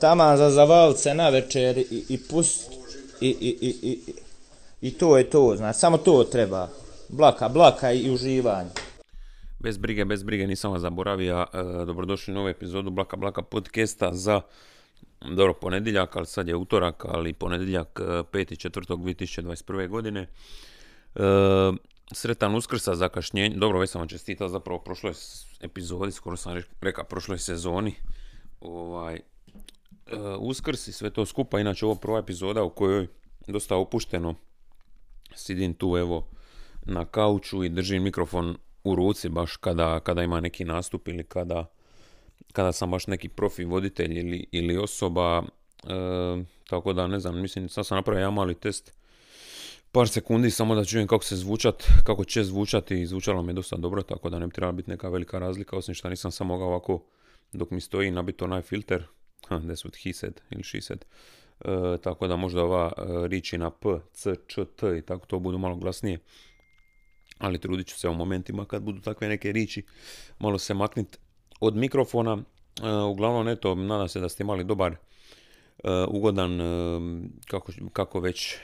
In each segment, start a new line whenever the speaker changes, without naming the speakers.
taman za zavalce na večer i, i pust i, i, i, i, i to je to, znači, samo to treba. Blaka, blaka i uživanje.
Bez brige, bez brige, nisam vas zaboravio. E, dobrodošli u novu epizodu Blaka Blaka podcasta za dobro ponedjeljak, ali sad je utorak, ali ponedjeljak 5.4.2021. godine. E, sretan uskrsa zakašnjenje, dobro već sam vam čestitao zapravo prošloj epizodi, skoro sam rekao prošloj sezoni. Ovaj, e, uskrs i sve to skupa, inače ovo prva epizoda u kojoj dosta opušteno sidim tu evo na kauču i držim mikrofon u ruci baš kada, kada ima neki nastup ili kada, kada sam baš neki profi voditelj ili, ili osoba. E, tako da ne znam, mislim sad sam napravio jedan mali test par sekundi samo da čujem kako se zvučat, kako će zvučati i zvučalo mi je dosta dobro, tako da ne bi trebala biti neka velika razlika, osim što nisam samo ovako dok mi stoji nabiti onaj filter, that's what he said ili she said, e, tako da možda ova e, riči na P, C, Č, T i tako to budu malo glasnije ali trudit ću se u momentima kad budu takve neke riči malo se maknit od mikrofona. E, uglavnom, eto, nadam se da ste imali dobar, e, ugodan, e, kako, kako već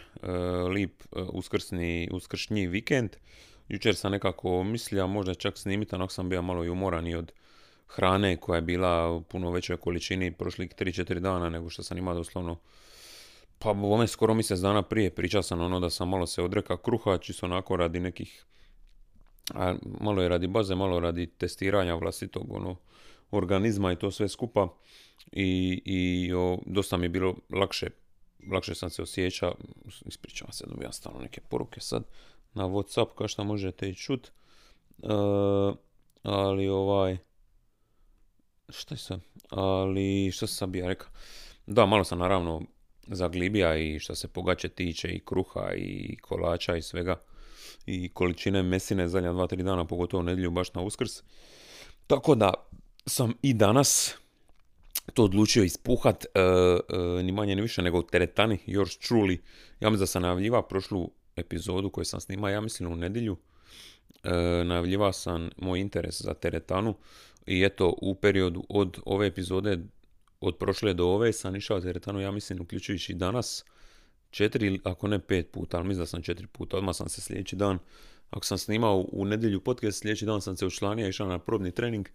lip uskrsni, uskršnji vikend. Jučer sam nekako mislio, možda čak snimiti, onako sam bio malo i umoran i od hrane koja je bila u puno većoj količini prošlih 3-4 dana nego što sam imao doslovno. Pa ovome skoro mjesec dana prije pričao sam ono da sam malo se odreka kruha, čisto onako radi nekih a malo je radi baze, malo radi testiranja vlastitog ono, organizma i to sve skupa. I, i o, dosta mi je bilo lakše, lakše sam se osjeća, ispričavam se, dobijam stalno neke poruke sad na Whatsapp kao što možete i čut, e, ali ovaj, šta je sad, ali što sam bio rekao, da, malo sam naravno zaglibija i što se pogače tiče i kruha i kolača i svega, i količine mesine zadnja dva, tri dana, pogotovo nedjelju baš na uskrs. Tako da sam i danas to odlučio ispuhat, e, e, ni manje ni više nego teretani, yours truly. Ja mislim da sam najavljiva prošlu epizodu koju sam snimao, ja mislim u nedjelju. E, najavljiva sam moj interes za teretanu i eto u periodu od ove epizode od prošle do ove sam išao teretanu, ja mislim uključujući danas četiri, ako ne pet puta, ali mislim da sam četiri puta. Odmah sam se sljedeći dan, ako sam snimao u nedjelju podcast, sljedeći dan sam se učlanio, išao na probni trening.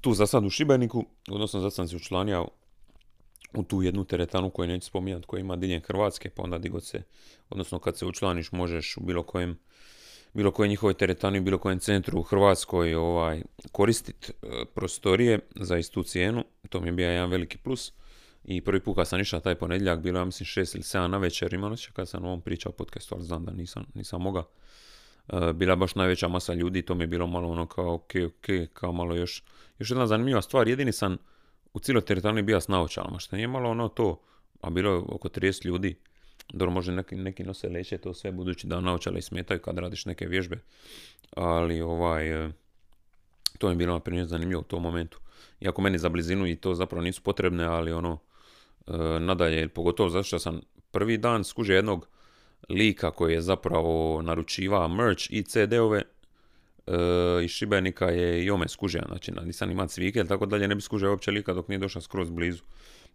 Tu za sad u Šibeniku, odnosno za sam se učlanio u tu jednu teretanu koju neću spominjati, koja ima diljem Hrvatske, pa onda digod se, odnosno kad se učlaniš možeš u bilo kojem bilo kojoj njihovoj teretani, bilo kojem centru u Hrvatskoj ovaj, koristiti e, prostorije za istu cijenu. To mi je bio jedan veliki plus. I prvi put kad sam išao taj ponedjeljak, bilo ja mislim šest ili sedam na večer, imao noć kad sam ovom pričao podcastu, ali znam da nisam, nisam mogao. Uh, bila baš najveća masa ljudi, to mi je bilo malo ono kao ok, ok, kao malo još. Još jedna zanimljiva stvar, jedini sam u cijeloj teritoriji bio s naočalama, što nije malo ono to, a bilo je oko 30 ljudi. Dobro, može neki, neki nose leće, to sve budući da naočale smetaju kad radiš neke vježbe. Ali ovaj, e, to mi je bilo na primjer zanimljivo u tom momentu. Iako meni za blizinu i to zapravo nisu potrebne, ali ono, E, nadalje, pogotovo zato što sam prvi dan skuže jednog lika koji je zapravo naručivao merch i CD-ove e, iz Šibenika je i ome skužio, znači nisam imao cvike tako dalje, ne bi skužio uopće lika dok nije došao skroz blizu.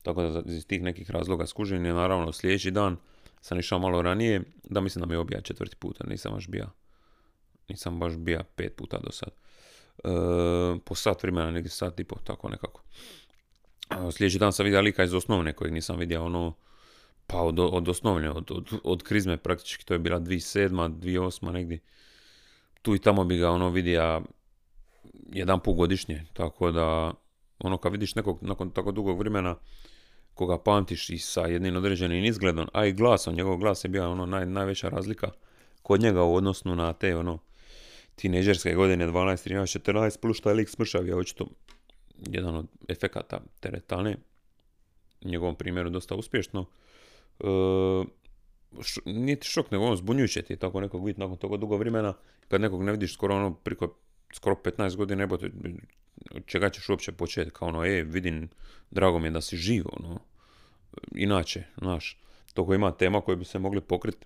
Tako da iz tih nekih razloga skužen je naravno sljedeći dan sam išao malo ranije, da mislim da mi je obija četvrti puta, nisam baš bija, nisam baš bija pet puta do sad. E, po sat vremena, negdje sat i po, tako nekako. Sljedeći dan sam vidio lika iz osnovne kojeg nisam vidio ono, pa od, od osnovne, od, od, od krizme praktički, to je bila 2007. 2008. negdje. Tu i tamo bi ga ono vidio jedan put godišnje, tako da ono kad vidiš nekog nakon tako dugog vremena koga pamtiš i sa jednim određenim izgledom, a i glasom, njegov glas je bio ono naj, najveća razlika kod njega u odnosu na te ono tineđerske godine 12, 13, 14 plus što je lik smršav je očito jedan od efekata teretane, u njegovom primjeru dosta uspješno. E, š, nije ti šok, nego ono zbunjujuće ti tako nekog vidjeti nakon toga dugo vremena, kad nekog ne vidiš skoro ono priko skoro 15 godina, nebo čega ćeš uopće početi, kao ono, e, vidim, drago mi je da si živ, ono, inače, znaš, toko ima tema koje bi se mogli pokriti,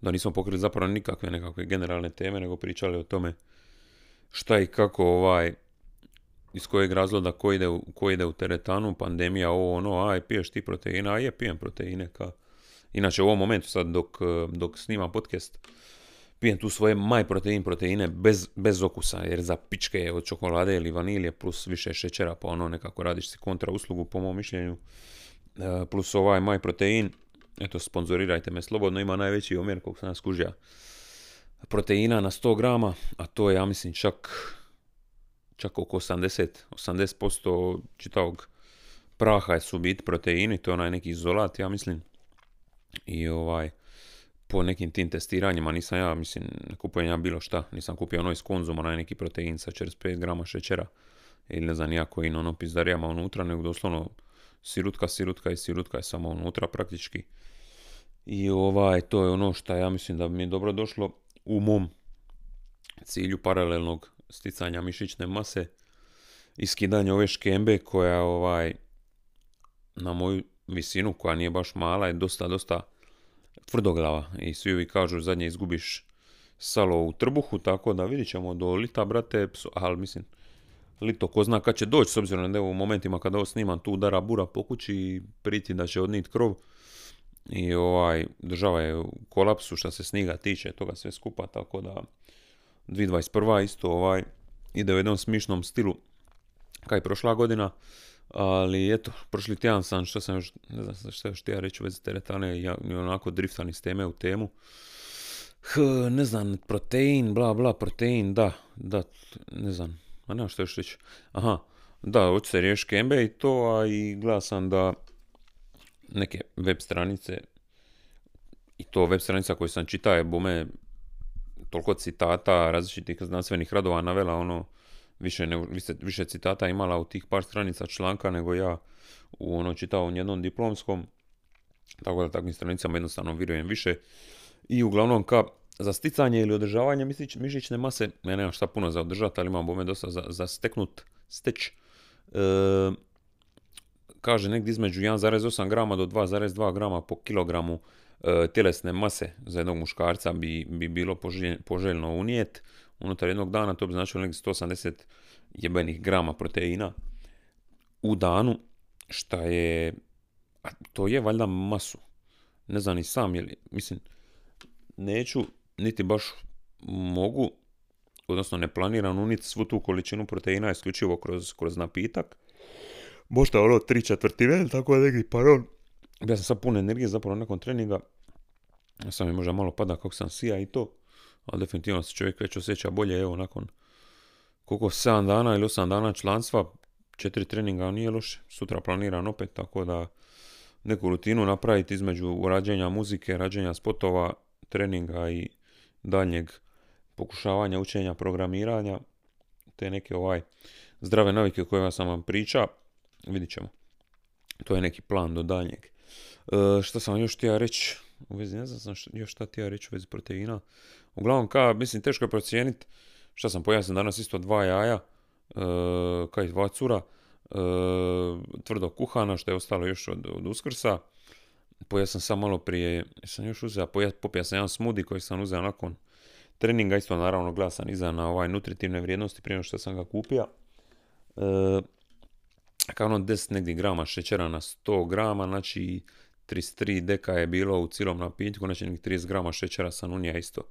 da nismo pokrili zapravo nikakve nekakve generalne teme, nego pričali o tome šta i kako ovaj, iz kojeg razloga ko ide, u, ko ide u teretanu, pandemija, ovo ono, aj piješ ti proteine, a je pijem proteine. Ka. Inače u ovom momentu sad dok, dok snimam podcast, pijem tu svoje maj protein proteine bez, bez okusa, jer za pičke je od čokolade ili vanilje plus više šećera, pa ono nekako radiš si kontra uslugu po mom mišljenju. E, plus ovaj maj protein, eto sponzorirajte me slobodno, ima najveći omjer kog sam skužija proteina na 100 grama, a to je ja mislim čak čak oko 80, 80% čitavog praha su bit proteini, to je onaj neki izolat, ja mislim. I ovaj, po nekim tim testiranjima nisam ja, mislim, ne kupujem ja bilo šta, nisam kupio ono iz konzuma, onaj neki protein sa 45 grama šećera ili ne znam nijako i ono pizdarijama unutra, nego doslovno sirutka, sirutka i sirutka je samo unutra praktički. I ovaj, to je ono što ja mislim da mi dobro došlo u mom cilju paralelnog sticanja mišićne mase i skidanja ove škembe koja ovaj na moju visinu koja nije baš mala je dosta dosta tvrdoglava i svi ovi kažu zadnje izgubiš salo u trbuhu tako da vidit ćemo do lita brate ali mislim lito ko zna kad će doći s obzirom da je u momentima kada ovo snimam tu udara bura po kući i priti da će odnit krov i ovaj država je u kolapsu što se sniga tiče toga sve skupa tako da 2021. isto ovaj ide u jednom smišnom stilu kaj je prošla godina. Ali eto, prošli tjedan sam, što sam još, ne znam što još ja reći u vezi teretane, ja, onako driftan iz teme u temu. H, ne znam, protein, bla bla, protein, da, da, ne znam, a nema što još reći. Aha, da, hoću se riješiti kembe i to, a i gleda sam da neke web stranice, i to web stranica koju sam čitao je bome toliko citata različitih znanstvenih radova navela ono više, ne, više, citata imala u tih par stranica članka nego ja u ono čitao jednom diplomskom tako da takvim stranicama jednostavno vjerujem više i uglavnom ka za sticanje ili održavanje mišićne mase, ja nemam šta puno za održati, ali imam bome dosta za, za steknut steć. E, kaže negdje između 1,8 grama do 2,2 grama po kilogramu E, tjelesne mase za jednog muškarca bi, bi bilo poželjno unijet. Unutar jednog dana to bi značilo nekih 180 jebenih grama proteina u danu, šta je, a to je valjda masu. Ne znam ni sam, jel, mislim, neću, niti baš mogu, odnosno ne planiram uniti svu tu količinu proteina isključivo kroz, kroz napitak. Možda ono tri četvrtine, tako da neki paron ja sam sad pun energije zapravo nakon treninga. Sam mi možda malo pada kako sam sija i to. Ali definitivno se čovjek već osjeća bolje. Evo nakon koliko 7 dana ili 8 dana članstva. Četiri treninga nije loše. Sutra planiram opet tako da neku rutinu napraviti između rađenja muzike, rađenja spotova, treninga i daljnjeg pokušavanja učenja programiranja. Te neke ovaj zdrave navike koje sam vam priča. Vidit ćemo. To je neki plan do daljnjeg. E, što sam još htio reći u ne znam što, još šta htio reći u vezi proteina. Uglavnom, ka, mislim, teško je procijeniti šta sam pojasnio danas isto dva jaja, e, kaj dva cura, e, tvrdo kuhana, što je ostalo još od, od uskrsa. Pojao sam sam malo prije, sam još uzeo, popija sam jedan smoothie koji sam uzeo nakon treninga, isto naravno glasan iza na ovaj nutritivne vrijednosti prije što sam ga kupio. E, kao ono 10 negdje grama šećera na 100 grama, znači 33 deka je bilo u cijelom napitku, znači 30 grama šećera sam unija isto.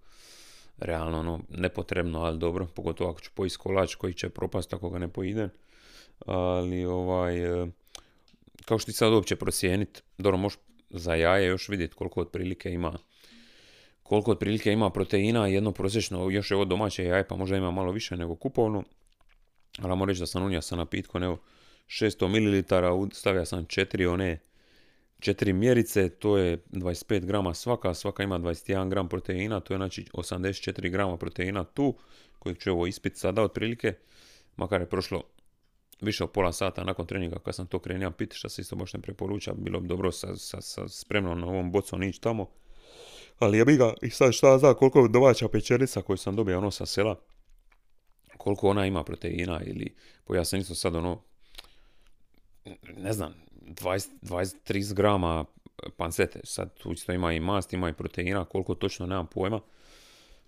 Realno ono, nepotrebno, ali dobro, pogotovo ako ću pojist kolač koji će propast ako ga ne poidem. Ali ovaj, e, kao što ti sad uopće procijeniti, dobro možeš za jaje još vidjeti koliko otprilike ima koliko otprilike ima proteina, jedno prosječno, još je ovo domaće jaje, pa možda ima malo više nego kupovno. Ali reći da sam unija sa napitkom, evo, 600 ml, stavio sam 4 one, 4 mjerice, to je 25 grama svaka, svaka ima 21 gram proteina, to je znači 84 grama proteina tu, kojeg ću ovo ispit sada otprilike, makar je prošlo više od pola sata nakon treninga kad sam to krenio piti, što se isto baš ne preporuča, bilo bi dobro sa, sa, sa spremno na ovom bocom ići tamo. Ali ja bi ga, i sad šta zna koliko domaća pečerica koju sam dobio ono sa sela, koliko ona ima proteina ili, po ja sam isto sad ono ne znam, 20, 30 grama pancete. Sad tu isto ima i mast, ima i proteina, koliko točno nemam pojma.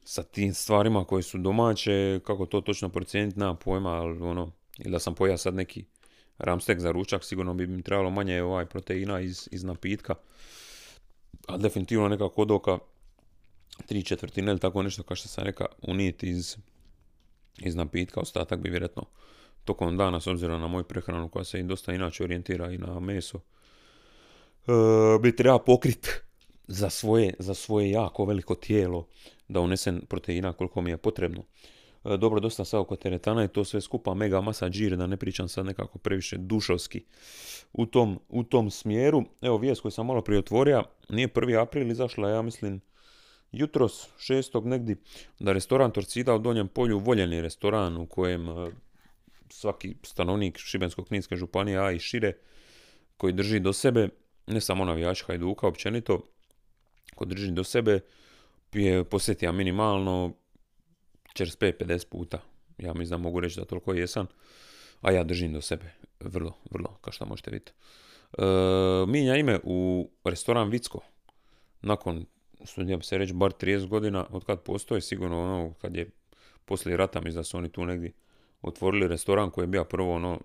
Sa tim stvarima koje su domaće, kako to točno procijeniti, nemam pojma, ali ono, ili da sam pojao sad neki ramstek za ručak, sigurno bi mi trebalo manje ovaj proteina iz, iz napitka. A definitivno neka kodoka, tri četvrtine ili tako nešto kao što sam rekao, unijeti iz, iz napitka, ostatak bi vjerojatno tokom dana, s obzirom na moju prehranu koja se i dosta inače orijentira i na meso, e, bi treba pokrit za svoje, za svoje jako veliko tijelo da unesem proteina koliko mi je potrebno. E, dobro, dosta sad oko teretana i to sve skupa mega masa džir, da ne pričam sad nekako previše dušovski u tom, u tom smjeru. Evo vijest koju sam malo prije otvorio, nije 1. april izašla, ja mislim, jutros, šestog negdje, da restoran Torcida u Donjem polju, voljeni restoran u kojem e, svaki stanovnik Šibensko-kninske županije, a i šire, koji drži do sebe, ne samo navijač Hajduka, općenito, ko drži do sebe, je posjetio minimalno 45-50 puta. Ja mislim da mogu reći da toliko jesam, a ja držim do sebe. Vrlo, vrlo, kao što možete vidjeti. E, minja ime u restoran Vicko. Nakon, studijem se reći, bar 30 godina, od kad postoje, sigurno ono, kad je poslije rata, mislim da su oni tu negdje otvorili restoran koji je bio prvo ono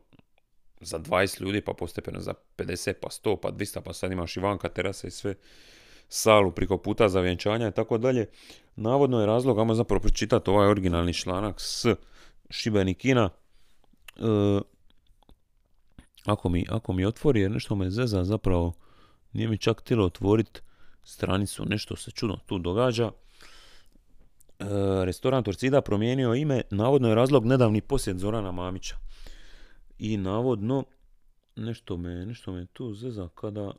za 20 ljudi, pa postepeno za 50, pa 100, pa 200, pa sad imaš i vanka terasa i sve salu priko puta za vjenčanja i tako dalje. Navodno je razlog, ajmo zapravo pročitati ovaj originalni članak s Šibenikina. E, ako, mi, ako mi otvori, jer nešto me zeza, zapravo nije mi čak htjelo otvoriti stranicu, nešto se čudno tu događa. E, restoran Torcida promijenio ime, navodno je razlog nedavni posjet Zorana Mamića. I navodno, nešto me, nešto me tu zeza kada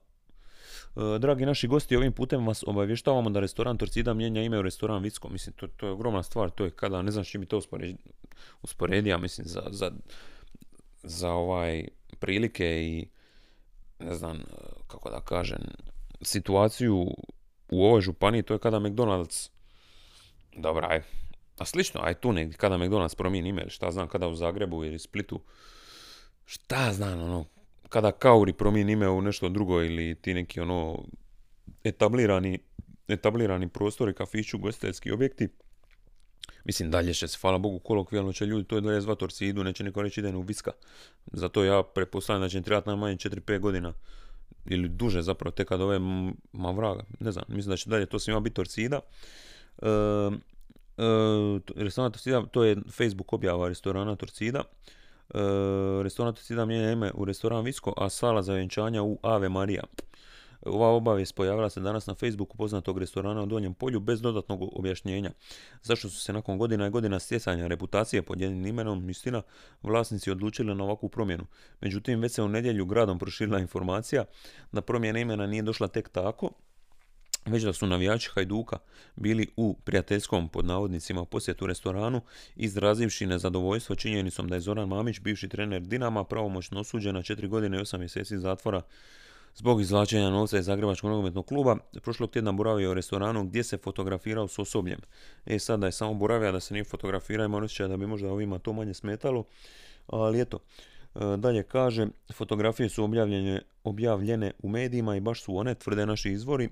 E, dragi naši gosti, ovim putem vas obavještavamo da restoran Torcida mijenja ime u restoran Vicko. Mislim, to, to je ogromna stvar, to je kada, ne znam što mi to usporedi, mislim, za, za, za ovaj prilike i ne znam, e, kako da kažem, situaciju u ovoj županiji, to je kada McDonald's, dobra, aj, a slično, aj tu negdje, kada McDonald's promijeni ime, šta znam, kada u Zagrebu ili Splitu, šta znam, ono, kada Kauri promijeni ime u nešto drugo ili ti neki ono etablirani, etablirani prostori, kafiću, gostiteljski objekti, Mislim, dalje će se, hvala Bogu, kolokvijalno će ljudi to je dalje zvat idu, neće niko reći idem u Viska. Zato ja pretpostavljam da će im trebati najmanje 4-5 godina ili duže zapravo, tek kad ove, ma vraga, ne znam, mislim da će dalje to svima biti Torcida. E, restoran Torcida, to je Facebook objava restorana Torcida. E, restoran Torcida mijenja ime u restoran Visko, a sala za vjenčanja u Ave Marija. Ova obavijest pojavila se danas na Facebooku poznatog restorana u Donjem polju bez dodatnog objašnjenja. Zašto su se nakon godina i godina stjecanja reputacije pod jednim imenom, istina, vlasnici odlučili na ovakvu promjenu. Međutim, već se u nedjelju gradom proširila informacija da promjena imena nije došla tek tako, već da su navijači Hajduka bili u prijateljskom pod navodnicima posjetu restoranu, izrazivši nezadovoljstvo činjenicom da je Zoran Mamić, bivši trener Dinama, pravomoćno osuđen na 4 godine i 8 mjeseci zatvora zbog izvlačenja novca iz Zagrebačkog nogometnog kluba. Prošlog tjedna boravio u restoranu gdje se fotografirao s osobljem. E sad da je samo boravio, da se nije fotografirao, ima osjećaj da bi možda ovima to manje smetalo. Ali eto, e, dalje kaže, fotografije su objavljene, objavljene u medijima i baš su one, tvrde naši izvori,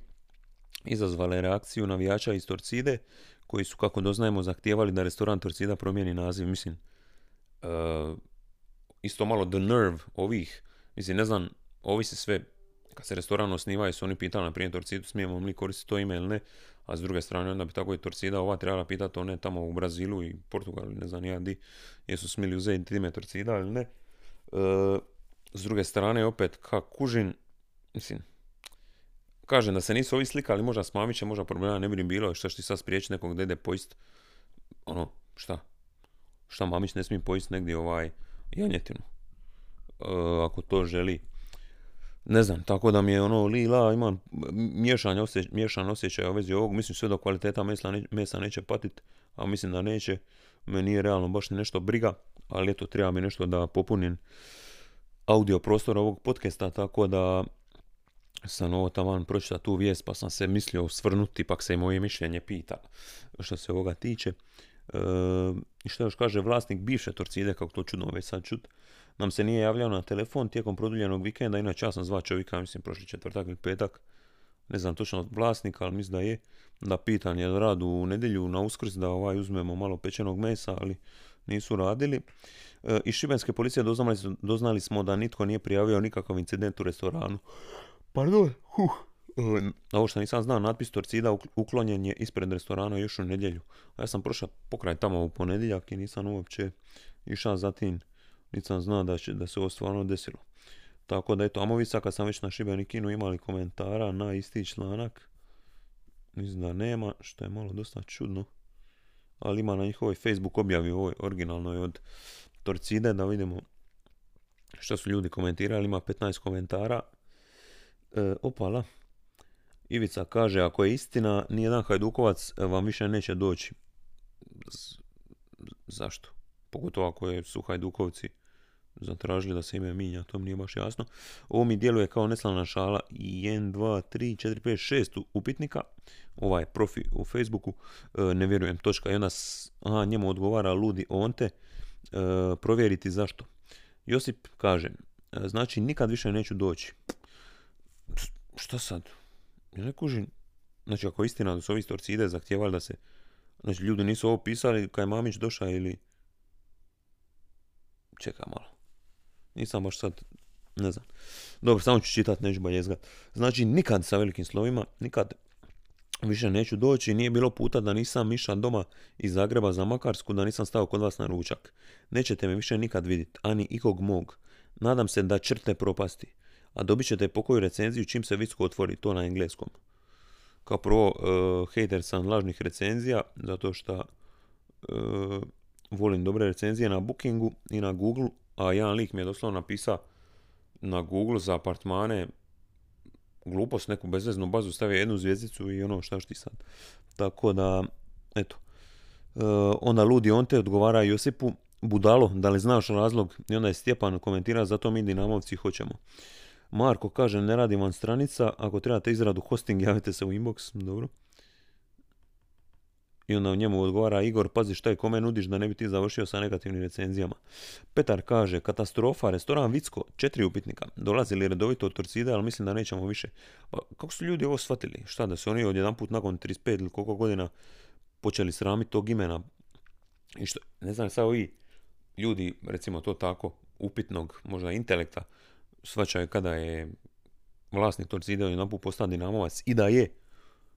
izazvale reakciju navijača iz Torcide, koji su, kako doznajemo, zahtijevali da restoran Torcida promijeni naziv. Mislim, uh, isto malo the nerve ovih, mislim, ne znam, ovi se sve, kad se restoran osnivaju, su oni pitali na primjer Torcidu, smijemo li koristiti to ime ili ne, a s druge strane onda bi tako i Torcida ova trebala pitati one tamo u Brazilu i Portugalu, ne znam ja di, jesu smili uzeti ime Torcida ili ne. Uh, s druge strane, opet, kak kužin, mislim, kažem da se nisu ovi slikali, možda s Mamićem, možda problema ne bi bilo, šta ti sad spriječi nekog da ide pojist, ono, šta? Šta Mamić ne smije pojist negdje ovaj janjetinu? E, ako to želi. Ne znam, tako da mi je ono lila, imam miješan osjećaj, miješan osjećaj u vezi ovog, mislim sve do kvaliteta mesa, mesa neće patit, a mislim da neće, me nije realno baš nešto briga, ali eto, treba mi nešto da popunim audio prostor ovog podcasta, tako da sam ovo taman pročitao tu vijest pa sam se mislio osvrnuti, pak se i moje mišljenje pita što se ovoga tiče. E, I što još kaže vlasnik bivše Torcide, kako to čudno već sad čut, nam se nije javljao na telefon tijekom produljenog vikenda, inače ja sam zva čovjeka, mislim prošli četvrtak ili petak, ne znam točno vlasnika, ali mislim da je, da pitan je da radu u nedjelju na uskrs da ovaj uzmemo malo pečenog mesa, ali nisu radili. E, iz Šibenske policije doznali, doznali smo da nitko nije prijavio nikakav incident u restoranu. Pardon, huh. E, Ovo što nisam znao, natpis Torcida uk- uklonjen je ispred restorana još u nedjelju. A ja sam prošao pokraj tamo u ponedjeljak i nisam uopće išao za tim. Nisam znao da, će, da se ovo stvarno desilo. Tako da eto, Amovica kad sam već na Šibenikinu imali komentara na isti članak. Mislim da nema, što je malo dosta čudno. Ali ima na njihovoj Facebook objavi ovoj originalnoj od Torcide da vidimo što su ljudi komentirali. Ima 15 komentara. E, opala. Ivica kaže, ako je istina, nijedan Hajdukovac e, vam više neće doći. Z- zašto? Pogotovo ako je, su Hajdukovci zatražili da se ime minja, to mi nije baš jasno. Ovo mi djeluje kao neslana šala 1, 2, 3, 4, 5, 6 upitnika. Ovaj profi u Facebooku, e, ne vjerujem, točka. I onda, s- aha, njemu odgovara ludi onte, e, provjeriti zašto. Josip kaže, e, znači nikad više neću doći. Šta sad? Ja ne kužim. Znači, ako istina da su ovi iz Torcide zahtijevali da se... Znači, ljudi nisu ovo pisali kad je Mamić došao ili... Čekaj malo. Nisam baš sad... Ne znam. Dobro, samo ću čitat, neću baljezgat. Znači, nikad sa velikim slovima, nikad više neću doći. Nije bilo puta da nisam iša doma iz Zagreba za Makarsku, da nisam stao kod vas na ručak. Nećete me više nikad vidjeti, ani ikog mog. Nadam se da črte propasti. A dobit ćete pokoju recenziju čim se Vicko otvori, to na engleskom. Kao prvo, uh, sam lažnih recenzija, zato što uh, volim dobre recenzije na Bookingu i na Google, a jedan lik mi je doslovno napisao na Google za apartmane glupost, neku bezveznu bazu, stavio jednu zvjezdicu i ono šta ti sad. Tako da, eto. E, onda ludi on te odgovara Josipu, budalo, da li znaš razlog? I onda je Stjepan komentira, zato mi Dinamovci hoćemo. Marko kaže, ne radi vam stranica, ako trebate izradu hosting, javite se u inbox, dobro. I onda u njemu odgovara Igor, pazi šta je kome nudiš da ne bi ti završio sa negativnim recenzijama. Petar kaže, katastrofa, restoran Vicko, četiri upitnika. Dolazili redovito od Torcida, ali mislim da nećemo više. Pa, kako su ljudi ovo shvatili? Šta, da su oni odjedanput nakon 35 ili koliko godina počeli sramiti tog imena? I što, ne znam, sad ovi ljudi, recimo to tako, upitnog, možda intelekta, shvaćaju kada je vlasnik Torcida odjedanput postao Dinamovac i da je,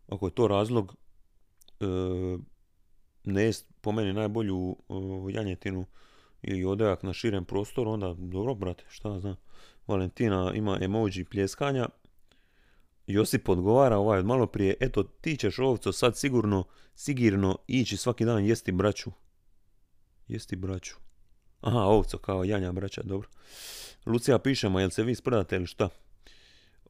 ako je to razlog, e, ne jest po meni najbolju e, janjetinu ili odojak na širem prostoru, onda dobro, brate, šta znam. Valentina ima emoji pljeskanja. Josip odgovara ovaj od malo prije, eto ti ćeš ovco sad sigurno, sigirno ići svaki dan jesti braću. Jesti braću. Aha, ovco kao Janja braća, dobro. Lucija piše, ma jel se vi sprdate ili šta?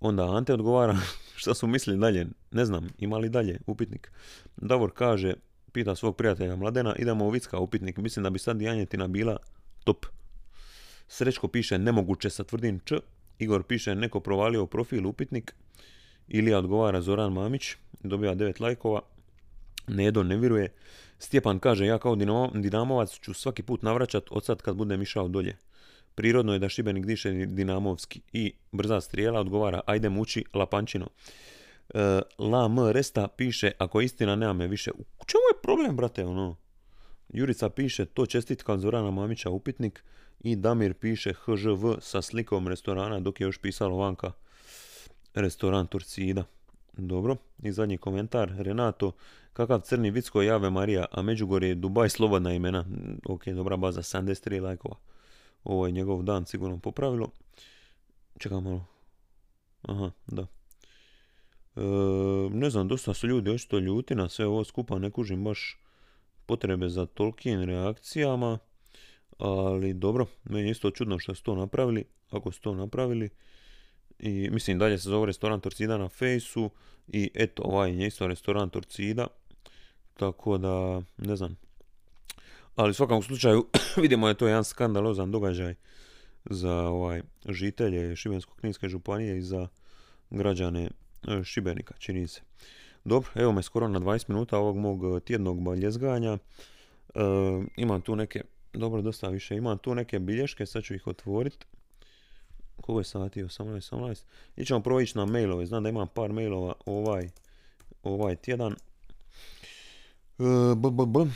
Onda Ante odgovara, šta su mislili dalje, ne znam, ima li dalje upitnik. Davor kaže, pita svog prijatelja Mladena, idemo u Vicka upitnik, mislim da bi sad janjetina bila top. Srećko piše, nemoguće sa tvrdim č. Igor piše, neko provalio profil upitnik. Ilija odgovara Zoran Mamić, dobiva 9 lajkova. Nedo ne vjeruje. Stjepan kaže, ja kao Dinamo- Dinamovac ću svaki put navraćat od sad kad budem išao dolje. Prirodno je da Šibenik diše dinamovski. I brza strijela odgovara, ajde muči Lapančino. E, La M Resta piše, ako je istina nema me više. U čemu je problem, brate, ono? Jurica piše, to čestitka Zorana Mamića upitnik. I Damir piše HŽV sa slikom restorana, dok je još pisalo vanka restoran Torcida. Dobro, i zadnji komentar, Renato, kakav crni vicko jave Marija, a Međugorje je Dubaj slobodna imena. Mm, Ok, dobra baza, 73 lajkova. Ovo je njegov dan sigurno popravilo. Čekaj malo. Aha, da. E, ne znam, dosta su ljudi očito ljuti na sve ovo skupa, ne kužim baš potrebe za tolkim reakcijama, ali dobro, meni je isto čudno što su to napravili, ako su to napravili. I mislim dalje se zove restoran Torcida na fejsu i eto ovaj je isto restoran Torcida, tako da ne znam. Ali u svakom slučaju vidimo je to jedan skandalozan događaj za ovaj žitelje Šibensko-kninske županije i za građane e, Šibenika, čini se. Dobro, evo me skoro na 20 minuta ovog mog e, tjednog baljezganja. E, imam tu neke, dobro, dosta više, imam tu neke bilješke, sad ću ih otvoriti. Koliko je sati? 18, 18. I ćemo prvo ići na mailove, znam da imam par mailova ovaj, ovaj tjedan. E, b, b, b.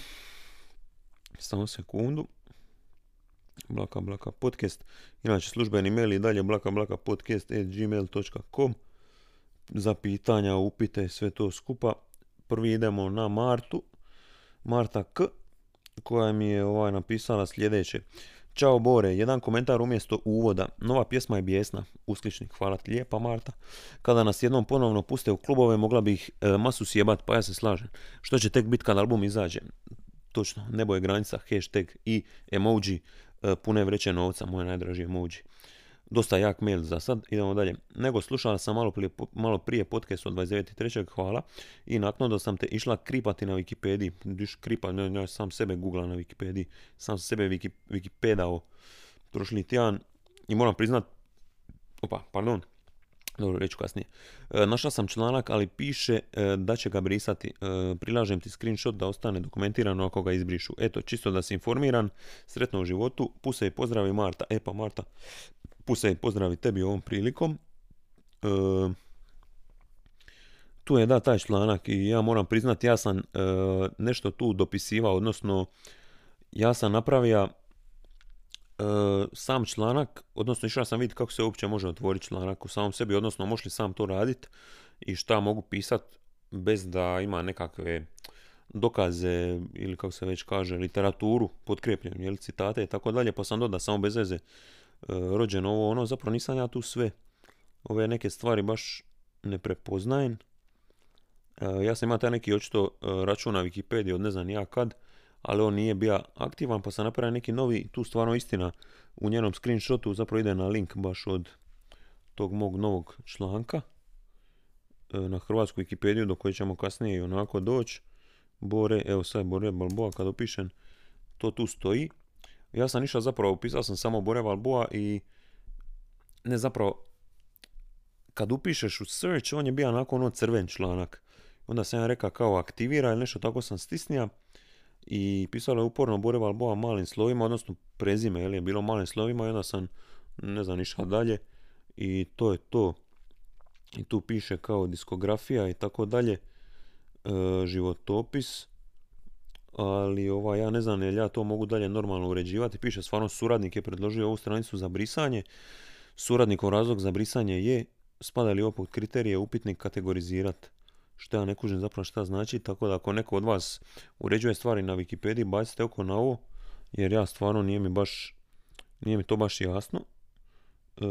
Samo sekundu. blaka blaka podcast. Inače službeni mail i dalje blaka blaka podcast gmail.com za pitanja, upite, sve to skupa. Prvi idemo na Martu, Marta K, koja mi je ovaj napisala sljedeće. Ćao Bore, jedan komentar umjesto uvoda. Nova pjesma je bijesna. Uskličnik, hvala ti lijepa Marta. Kada nas jednom ponovno puste u klubove, mogla bih e, masu sjebat, pa ja se slažem. Što će tek biti kad album izađe? Točno, nebo je granica, hashtag i emoji, e, pune vreće novca, moj najdraži emoji dosta jak mail za sad, idemo dalje. Nego slušala sam malo prije, malo prije podcast od 29.3. hvala i naknadno sam te išla kripati na Wikipediji, Diš kripa, ne, ja sam sebe googla na Wikipediji, sam sebe wiki, Wikipedao prošli tjedan i moram priznat, opa, pardon, dobro, reću kasnije. E, sam članak, ali piše e, da će ga brisati. E, prilažem ti screenshot da ostane dokumentirano ako ga izbrišu. Eto, čisto da si informiran. Sretno u životu. Puse i pozdravi Marta. E pa Marta, Puse i pozdravi tebi ovom prilikom. E, tu je da taj članak i ja moram priznati ja sam nešto tu dopisivao, odnosno ja sam napravio e, sam članak, odnosno išao sam vidjeti kako se uopće može otvoriti članak u samom sebi, odnosno može li sam to raditi i šta mogu pisat bez da ima nekakve dokaze ili kako se već kaže literaturu potkrepljenu, jel, citate i tako dalje, pa sam dodao samo bez veze rođen ovo ono, zapravo nisam ja tu sve. Ove neke stvari baš ne prepoznajem. E, ja sam imao taj neki očito e, račun na Wikipediji od ne znam ja kad, ali on nije bio aktivan pa sam napravio neki novi, tu stvarno istina u njenom screenshotu zapravo ide na link baš od tog mog novog članka na hrvatsku Wikipediju do koje ćemo kasnije i onako doći. Bore, evo sad Bore Balboa kad opišem, to tu stoji. Ja sam išao zapravo, upisao sam samo Bore Balboa i ne zapravo, kad upišeš u search, on je bio onako ono crven članak. Onda sam ja rekao kao aktivira ili nešto tako sam stisnija i pisalo je uporno Bore Balboa malim slovima, odnosno prezime, jel je bilo malim slovima i onda sam, ne znam, išao dalje i to je to. I tu piše kao diskografija i tako dalje, e, životopis ali ovaj, ja ne znam jel ja to mogu dalje normalno uređivati. Piše stvarno suradnik je predložio ovu stranicu za brisanje. Suradnikov razlog za brisanje je spada li ovo kriterije upitnik kategorizirati. Što ja ne kužim zapravo šta znači, tako da ako neko od vas uređuje stvari na Wikipediji, bacite oko na ovo, jer ja stvarno nije mi baš, nije mi to baš jasno. E,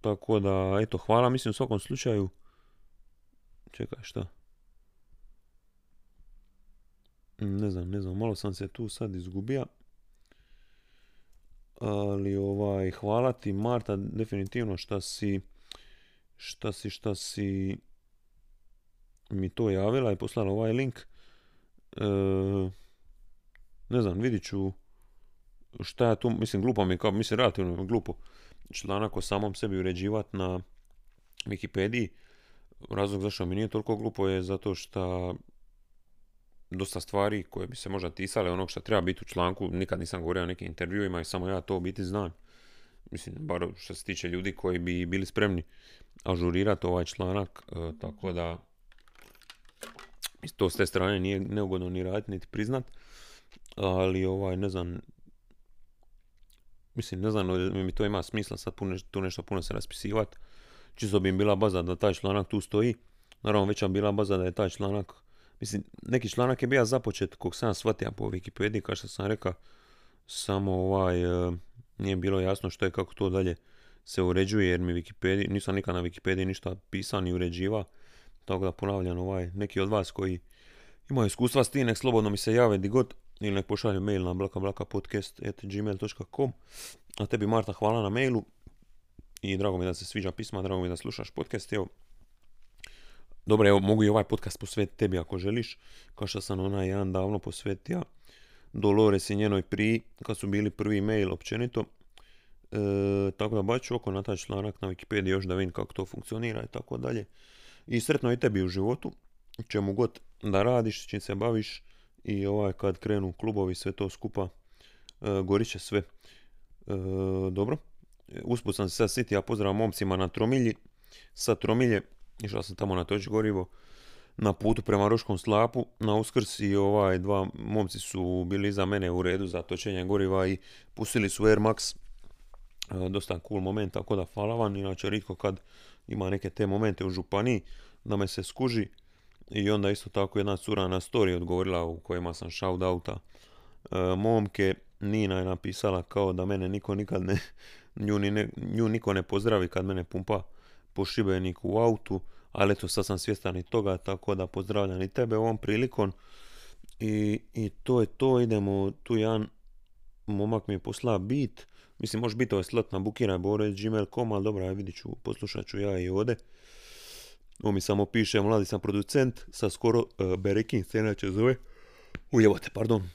tako da, eto, hvala, mislim u svakom slučaju, čekaj, šta? Ne znam, ne znam, malo sam se tu sad izgubio. Ali ovaj, hvala ti Marta, definitivno šta si, šta si, šta si mi to javila i poslala ovaj link. E, ne znam, vidit ću šta je tu, mislim glupo mi je kao, mislim relativno glupo članak o samom sebi uređivati na Wikipediji. Razlog zašto mi nije toliko glupo je zato što dosta stvari koje bi se možda tisale onog što treba biti u članku, nikad nisam govorio o nekim intervjuima i samo ja to u biti znam. Mislim, bar što se tiče ljudi koji bi bili spremni ažurirati ovaj članak, e, tako da to s te strane nije neugodno ni raditi, niti priznat, ali ovaj, ne znam, mislim, ne znam, mi to ima smisla sad puno, tu nešto puno se raspisivati, čisto bi im bila baza da taj članak tu stoji, naravno veća bila baza da je taj članak Mislim, neki članak je bio započet, kog sam shvatio po Wikipediji, kao što sam rekao, samo ovaj, e, nije bilo jasno što je kako to dalje se uređuje, jer mi Wikipedia, nisam nikad na Wikipediji ništa pisao ni uređiva, tako da ponavljam ovaj, neki od vas koji imaju iskustva s tim, nek slobodno mi se jave di god, ili nek pošalju mail na blakablakapodcast.gmail.com A tebi Marta hvala na mailu i drago mi da se sviđa pisma, drago mi da slušaš podcast, evo, dobro, evo, mogu i ovaj podcast posvetiti tebi ako želiš, kao što sam onaj jedan davno posvetio Dolores i njenoj pri, kad su bili prvi mail općenito. E, tako da baću oko na taj članak na Wikipediji još da vidim kako to funkcionira i tako dalje. I sretno i tebi u životu, čemu god da radiš, čim se baviš i ovaj kad krenu klubovi sve to skupa, e, gorit će sve. E, dobro, usput sam se sad siti, ja pozdrav momcima na Tromilji, sa Tromilje, Išao sam tamo na toč gorivo. na putu prema Roškom slapu na uskrs i ovaj dva momci su bili iza mene u redu za točenje goriva i pustili su Air Max. E, dosta cool moment, tako da hvala vam. Inače, ritko kad ima neke te momente u županiji da me se skuži. I onda isto tako jedna cura na story odgovorila u kojima sam shout outa e, momke. Nina je napisala kao da mene niko nikad ne, nju, ne, nju niko ne pozdravi kad mene pumpa po Šibeniku u autu ali eto sad sam svjestan i toga, tako da pozdravljam i tebe ovom prilikom. I, I to je to, idemo, tu jedan momak mi je poslao bit, mislim može biti ovaj slot na bukiraj gmail.com, ali dobro, ja vidit ću, poslušat ću ja i ovdje. On mi samo piše, mladi sam producent sa skoro, uh, Berekin se će zove, ujebote, pardon,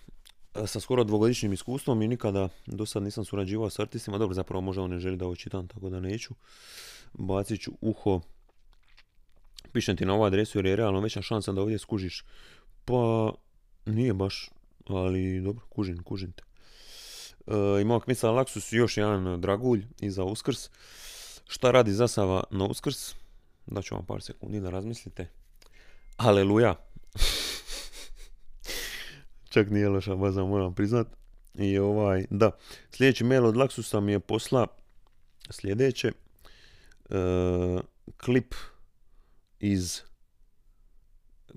e, sa skoro dvogodišnjim iskustvom i nikada do sad nisam surađivao s artistima, dobro, zapravo možda on ne želi da ovo čitam, tako da neću. Bacit ću uho pišem ti na ovu adresu jer je realno veća šansa da ovdje skužiš. Pa, nije baš, ali dobro, kužin, kužin te. E, imao kmica Laksus još jedan dragulj iza uskrs. Šta radi zasava na uskrs? Daću vam par sekundi da razmislite. Aleluja. Čak nije loša baza, moram priznat. I ovaj, da, sljedeći mail od Laksusa mi je posla sljedeće. E, klip iz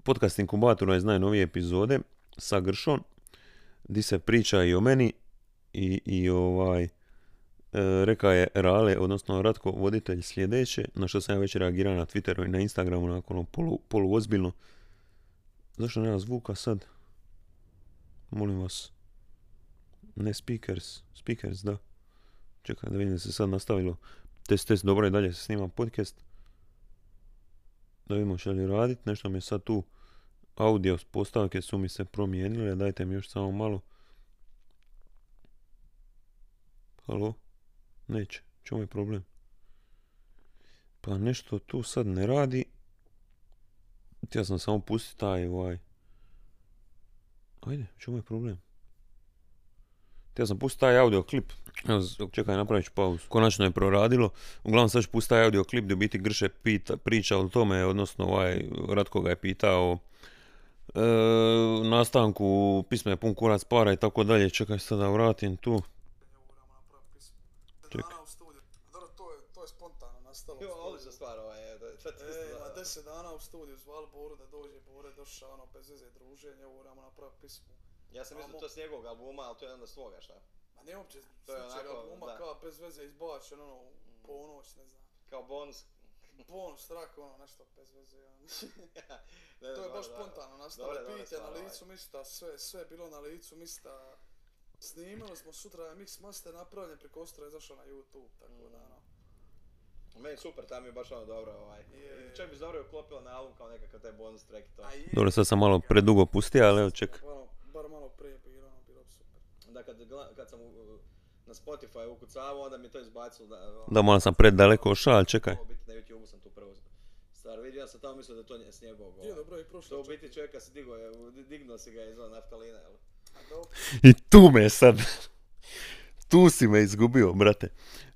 podcast inkubatora iz najnovije epizode sa Gršom, di se priča i o meni i, i ovaj, e, reka je Rale, odnosno Ratko voditelj sljedeće, na što sam ja već reagirao na Twitteru i na Instagramu, nakon ono polu, poluozbiljno. Zašto nema zvuka sad? Molim vas. Ne speakers, speakers, da. Čekaj da vidim da se sad nastavilo. Test, test, dobro je dalje se snima podcast da vidimo što li radit, nešto mi je sad tu audio postavke su mi se promijenile, dajte mi još samo malo. Halo? Neće, čemu je problem? Pa nešto tu sad ne radi. Ja sam samo pustiti taj ovaj. Ajde, čemu je problem? Ja sam pustiti taj audio klip. Evo, čekaj, napravit ću pauzu. Konačno je proradilo. Uglavnom sad ću pustiti taj audio klip gdje biti Grše pita, priča o tome, odnosno ovaj Ratko ga je pitao e, nastanku pisma je pun kurac para i tako dalje. Čekaj sad da vratim tu.
Čekaj. To je, to je spontano nastalo.
Jo, odlična stvar ovaj,
E, na deset dana u studiju zvali Boru da dođe, Bore došao ono bez veze druženja, ovo moramo napraviti pismo.
Ja sam mislio to s njegovog albuma, ali to je onda s tvoga, šta?
Ma ne uopće
To je
slučaj
onako,
albuma
da.
kao bez veze izbačen, ono, u ponoć, ne znam.
Kao bonus.
Bonus, trak, ono, nešto bez veze, ono. To je
dobro,
baš
dobro.
spontano nastalo, pijte na
ovaj.
licu mista, sve, sve je bilo na licu mista. Snimali smo sutra mix master napravljen, preko Ostra je izašao na YouTube, tako da, ono.
Meni super, tam je baš ono dobro, ovaj.
Je.
Čak bi dobro uklopilo na album kao nekakav taj bonus track i to.
Dobro, sad sam malo predugo pustio, ali evo ček.
Malo, bar malo prije bilo, ono, bilo bi super.
Da kad, kad sam na Spotify ukucavao, onda mi je to izbacilo da... ono,
Da, malo sam predaleko ošao, ali čekaj.
Ovo biti na YouTube sam tu prvo stvar vidio, ja sam tamo mislio da to nje- s njegovog.
Je,
ovaj.
dobro, i prošlo
To u biti čovjeka se digao, dignuo si ga iz ono naftalina, jel?
I tu me sad. Tu si me izgubio, brate.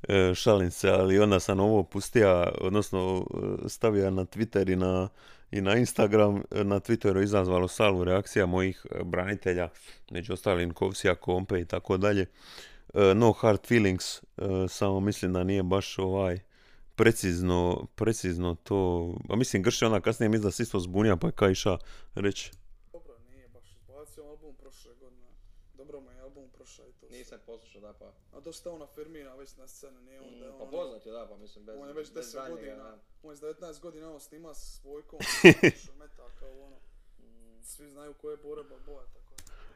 E, šalim se, ali onda sam ovo pustio, odnosno e, stavio na Twitter i na, i na Instagram. E, Na Twitteru izazvalo salvu reakcija mojih e, branitelja, među ostalim Kovsija, Kompe i tako dalje. No hard feelings, samo mislim da nije baš ovaj precizno, precizno to, a mislim Grše ona kasnije mislim da se isto zbunja pa je kaj iša reći.
dobro, nije baš izbacio album prošle godine. Dobro prošao i to sve.
Nisam poslušao, da pa.
A dosta on afirmira već na sceni, nije on da je
Mm,
on...
Pa
ono-
poznat je, da, pa mislim, bez
On je već
bez
10
daljnjega,
godina,
da.
on je s 19 godina on snima s svojkom, meta kao ono. Svi znaju ko je Bore Balboa, tako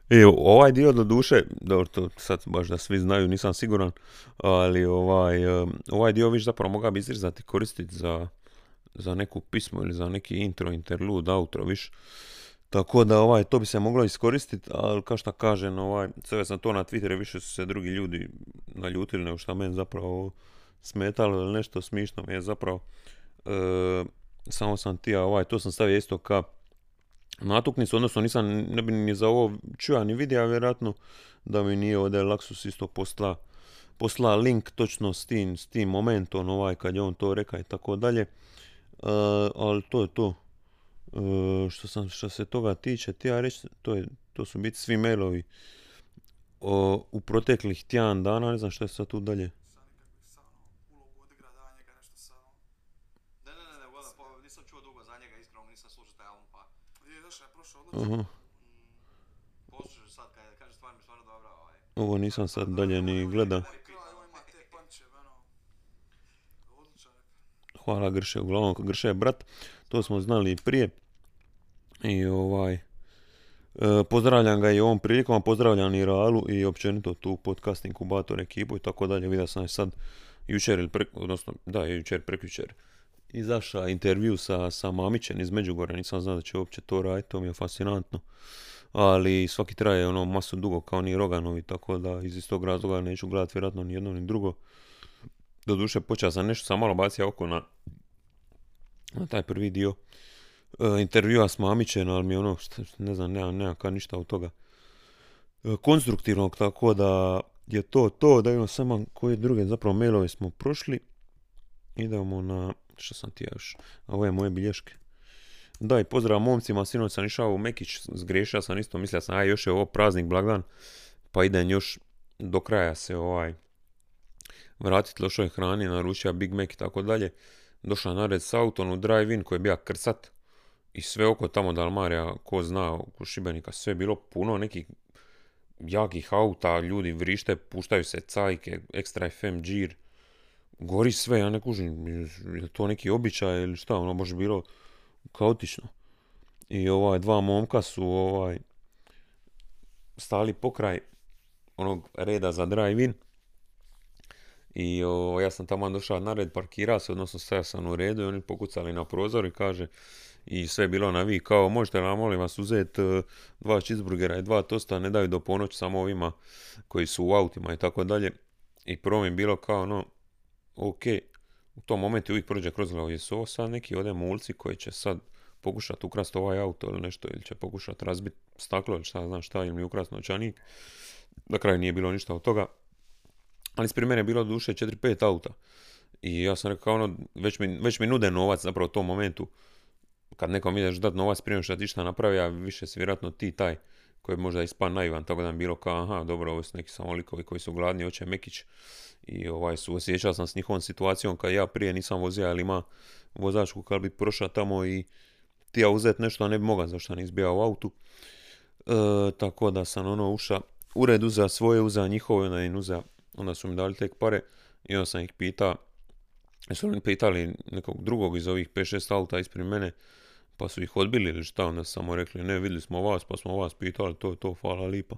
da.
E, ovaj dio do duše, dobro, to sad baš da svi znaju, nisam siguran, ali ovaj, ovaj dio viš zapravo mogao bi izrezati koristiti za, za neku pismo ili za neki intro, interlude, outro, viš. Tako da ovaj, to bi se moglo iskoristiti, ali kao šta kažem, ovaj, sve sam to na Twitteru, više su se drugi ljudi naljutili nego šta meni zapravo smetalo ili nešto smišno mi je zapravo. E, samo sam tija, ovaj, to sam stavio isto ka natuknicu, odnosno nisam, ne bi ni za ovo čuo ni vidio, vjerojatno da mi nije ovdje Laksus isto posla, posla link točno s tim, s tim momentom, ovaj, kad je on to rekao i tako dalje. E, ali to je to. E, što, sam, što se toga tiče, ti ja reći, to, je, to su biti svi mailovi o, u proteklih tjedan dana, ne znam što je sad tu dalje. Ovo nisam sad dalje ni gleda. Hvala Grše, uglavnom Grše je brat, to smo znali i prije. I ovaj, e, pozdravljam ga i ovom prilikom, pozdravljam i Ralu i općenito tu podcast inkubator ekipu i tako dalje. Vidio sam je sad jučer ili prek, odnosno da jučer prekjučer izašao intervju sa, sa Mamićem iz Međugorja, nisam znao da će uopće to raditi, to mi je fascinantno. Ali svaki traje ono masu dugo kao ni Roganovi, tako da iz istog razloga neću gledati vjerojatno ni jedno ni drugo. Doduše počeo sam nešto, sam malo bacio oko na, na taj prvi dio e, intervjua s Mamićem, ali mi ono, šta- ne znam, nema, nema ka ništa od toga e, konstruktivnog, tako da je to to, da imamo samo koje druge zapravo mailove smo prošli. Idemo na, što sam ti još, ove moje bilješke. Da, i pozdrav momcima, sinoć sam išao u Mekić, zgriješio sam isto, mislio sam, aj još je ovo praznik, blagdan, pa idem još do kraja se ovaj vratiti lošoj hrani, naručio Big Mac i tako dalje. Došao na red s autom u drive-in koji je bio krcat i sve oko tamo Dalmarija, ko zna, oko Šibenika, sve bilo puno nekih jakih auta, ljudi vrište, puštaju se cajke, ekstra FM džir, gori sve, ja ne kužim, je to neki običaj ili šta, ono baš bilo kaotično. I ovaj, dva momka su ovaj, stali pokraj onog reda za drive-in i o, ja sam tamo došao na red, parkirao se, odnosno stajao sam u redu i oni pokucali na prozor i kaže i sve je bilo na vi kao možete nam molim vas uzeti e, dva cheeseburgera i dva tosta, ne daju do ponoći samo ovima koji su u autima i tako dalje. I prvo mi je bilo kao no, ok, u tom momentu uvijek prođe kroz glavu, jesu ovo sad neki ovdje mulci koji će sad pokušati ukrasti ovaj auto ili nešto, ili će pokušati razbiti staklo ili šta znam šta, ili mi ukrasti novčanik. Na kraju nije bilo ništa od toga. Ali ispred mene je bilo duše 4-5 auta. I ja sam rekao, kao ono, već mi, već mi nude novac zapravo u tom momentu. Kad nekom ideš dat novac prije što ti šta napravi, a više si vjerojatno ti taj koji je možda ispan naivan, tako da mi bilo kao, aha, dobro, ovo su neki samo likovi koji su gladni, hoće Mekić. I ovaj, su osjećao sam s njihovom situacijom kad ja prije nisam vozio, ali ima vozačku kad bi prošao tamo i ti ja uzeti nešto, a ne bi mogao, zašto nisam bio u autu. E, tako da sam ono uša, ured uzeo svoje, uzeo njihove, onda, im uzeo, onda su mi dali tek pare i onda sam ih pitao, jesu oni pitali nekog drugog iz ovih 5-6 auta ispred mene, pa su ih odbili ili šta, onda samo rekli ne, vidjeli smo vas, pa smo vas pitali, to je to, hvala lipa.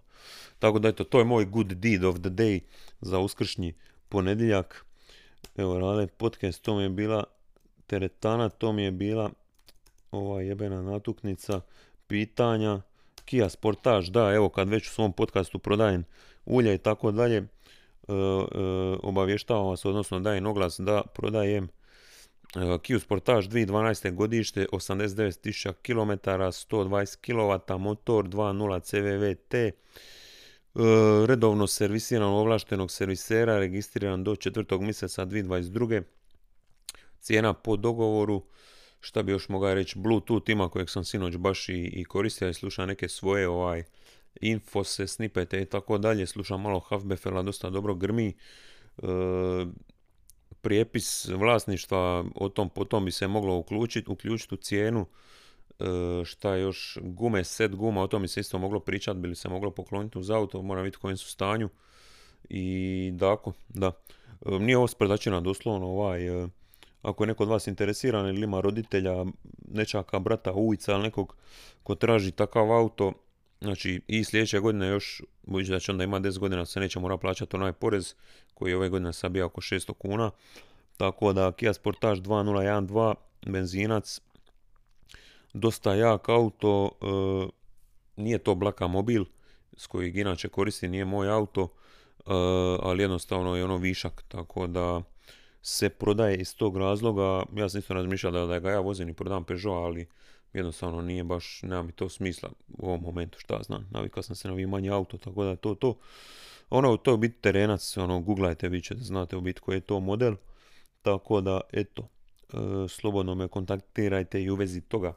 Tako da eto, to je moj good deed of the day za uskršnji ponedjeljak. Evo, rade podcast, to mi je bila teretana, to mi je bila ova jebena natuknica, pitanja, Kia Sportage, da, evo kad već u svom podcastu prodajem ulje i tako dalje, obavještavam vas, odnosno dajem oglas da prodajem e, Kia Sportage 2012. godište, 89.000 km, 120 kW, motor 2.0 CVVT, e, redovno servisiran ovlaštenog servisera, registriran do 4. mjeseca 2022. Cijena po dogovoru, šta bi još mogao reći, Bluetooth ima kojeg sam sinoć baš i, i koristio i slušao neke svoje ovaj infose, snipete i tako dalje, slušam malo Hafbefela, dosta dobro grmi, e, prijepis vlasništva, o tom potom bi se moglo uključiti, uključiti u cijenu, e, šta još, gume, set guma, o tom bi se isto moglo pričati, bi li se moglo pokloniti uz auto, moram vidjeti kojem su stanju, i dako, da. E, Nije ovo sprdačina, doslovno ovaj, e, ako je neko od vas interesiran ili ima roditelja, nečaka, brata, ujica ili nekog ko traži takav auto, znači i sljedeće godine još, budući da će onda ima 10 godina, se neće mora plaćati onaj porez koji je ove godine sad bio oko 600 kuna. Tako da Kia Sportage 2012 benzinac, dosta jak auto, e, nije to blaka mobil s kojeg inače koristi, nije moj auto, e, ali jednostavno je ono višak, tako da se prodaje iz tog razloga. Ja sam isto razmišljao da, da ga ja vozim i prodam Peugeot, ali jednostavno nije baš, nema mi to smisla u ovom momentu, šta znam. Navikao sam se na ovi manji auto, tako da to to. Ono, to je u biti terenac, ono, googlajte, vi ćete znate u biti koji je to model. Tako da, eto, e, slobodno me kontaktirajte i u vezi toga.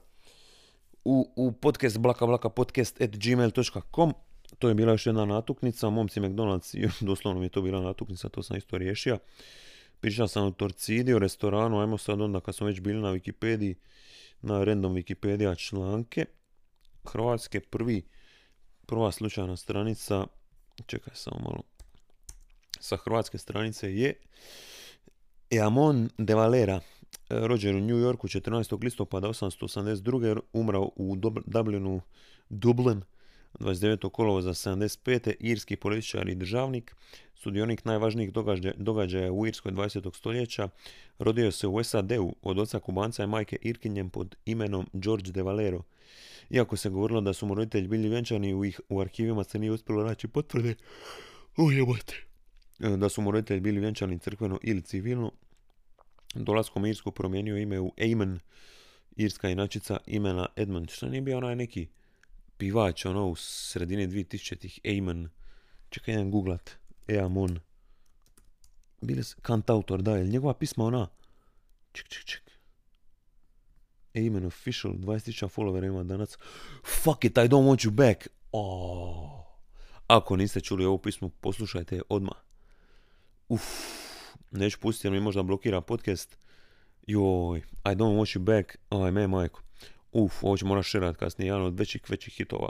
u, u podcast blaka to je bila još jedna natuknica, momci McDonald's, doslovno mi je to bila natuknica, to sam isto riješio. Pričao sam o Torcidi, o restoranu, ajmo sad onda kad smo već bili na Wikipediji, na random Wikipedia članke. Hrvatske prvi, prva slučajna stranica, čekaj samo malo, sa hrvatske stranice je Eamon de Valera, rođen u New Yorku 14. listopada 882. umrao u Dub- Dublinu, Dublin 29. kolovoza 75. irski političar i državnik, sudionik najvažnijih događaja, u Irskoj 20. stoljeća, rodio se u SAD-u od oca kubanca i majke Irkinjem pod imenom George de Valero. Iako se govorilo da su mu roditelji bili vjenčani, u, ih, u arhivima se nije uspjelo naći potvrde. Ujebote. E, Da su mu roditelji bili vjenčani crkveno ili civilno. Dolaskom Irsku promijenio ime u Eamon, irska inačica imena Edmund. Što nije bio onaj neki pivač, ono, u sredini 2000-ih, Eamon. Čekaj, idem googlat. Eamon. Bili kantautor, da, je njegova pisma ona? Ček, ček, ček. Amen official, 20.000 followera ima danas. Fuck it, I don't want you back. Oh. Ako niste čuli ovo pismo, poslušajte je odmah. Uf, neću pustiti jer mi možda blokira podcast. Joj, I don't want you back. Aj, me majko. Uf, ovo ću morat šerat kasnije, jedan od većih, većih hitova.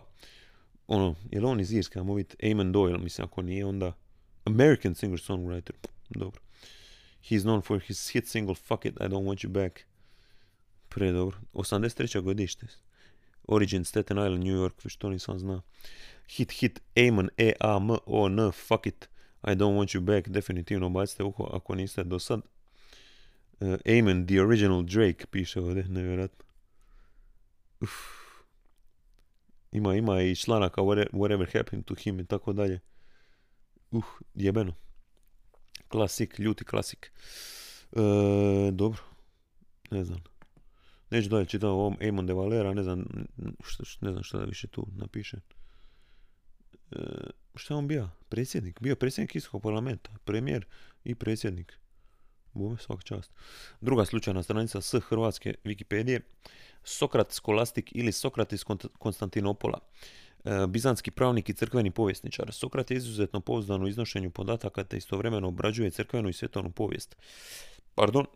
Ono, je li on iz Irske, ajmo vidjeti, Eamon Doyle, mislim, ako nije, onda American singer-songwriter, dobro. He's known for his hit single Fuck It, I Don't Want You Back. Pre dobro. 83. godište. Origin Staten Island, New York, već to nisam zna. Hit, hit, Amen, E-A-M-O-N, Fuck It, I Don't Want You Back, definitivno bacite uho ako niste do sad. Uh, the original Drake, piše ovdje, nevjerojatno. Uf. Ima, ima i članaka Whatever, Happened to Him i tako dalje. Uh, jebeno. Klasik, ljuti klasik. E, dobro. Ne znam. Neću dalje čitati o ovom Eamon de Valera, ne znam, šta, ne znam šta da više tu napiše. E, šta on bio? Predsjednik. Bio je predsjednik Irskog parlamenta. Premijer i predsjednik. Bome, svaka čast. Druga slučajna stranica s hrvatske Wikipedije. Sokrat Skolastik ili Sokrat iz Konstantinopola. E, Bizantski pravnik i crkveni povjesničar. Sokrat je izuzetno pouzdan u iznošenju podataka te istovremeno obrađuje crkvenu i svjetovnu povijest. Pardon,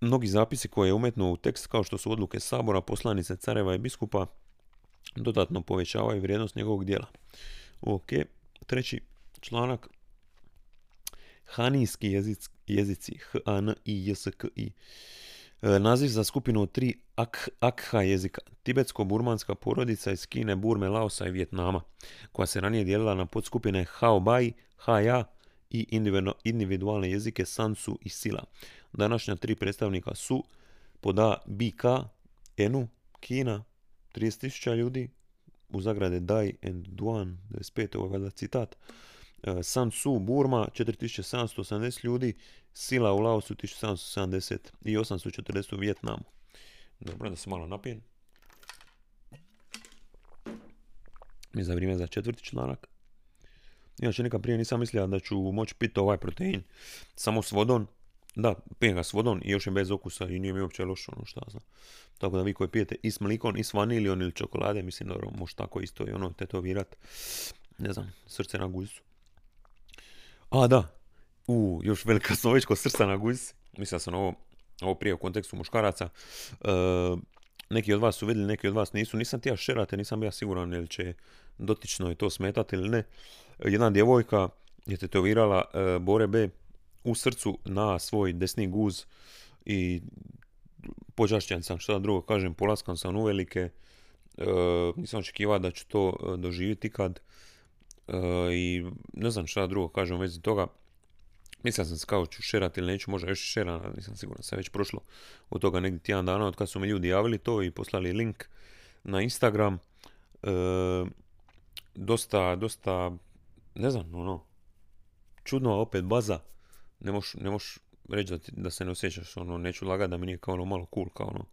mnogi zapisi koje je umetnuo u tekst kao što su odluke sabora, poslanice careva i biskupa dodatno povećavaju vrijednost njegovog dijela. Ok, treći članak. Hanijski jezic, jezici, H-A-N-I-J-S-K-I. E, Naziv za skupinu tri ak, akha jezika, tibetsko-burmanska porodica iz Kine, Burme, Laosa i Vjetnama, koja se ranije dijelila na podskupine Haobai, Haya i individualne jezike Sansu i Sila. Današnja tri predstavnika su pod A BK, Enu, Kina, 30.000 ljudi, u zagrade Dai and Duan, 25. ovo San Su, Burma, 4780 ljudi, Sila u Laosu, 1770 i 840 u Vjetnamu. Dobro, da se malo napijem. Mi za vrijeme za četvrti članak. Inače, nikad prije nisam mislio da ću moći piti ovaj protein samo s vodom. Da, pijem ga s vodom i još je bez okusa i nije mi uopće loše ono šta znam. Tako da vi koji pijete i s mlikom i s vanilijom ili čokolade, mislim dobro, može tako isto i ono tetovirat. Ne znam, srce na guzicu. A, da. U, još velika već kod srca na guzici. Mislio sam ovo, ovo prije u kontekstu muškaraca. E, neki od vas su vidjeli, neki od vas nisu. Nisam ti ja šerate, nisam bio siguran ili će dotičnoj to smetati ili ne. Jedna djevojka je tetovirala e, Bore B u srcu na svoj desni guz i počašćen sam, šta da drugo kažem, polaskan sam uvelike. E, nisam očekivao da ću to e, doživjeti kad i ne znam šta drugo kažem u vezi toga. Mislio sam se kao ću šerat ili neću, možda još šeram, ali nisam siguran, je već prošlo od toga negdje tjedan dana od kad su mi ljudi javili to i poslali link na Instagram. E, dosta, dosta, ne znam, ono, čudno, opet baza, ne moš, ne moš reći da, ti- da se ne osjećaš, ono, neću lagat da mi nije kao ono malo cool, kao ono,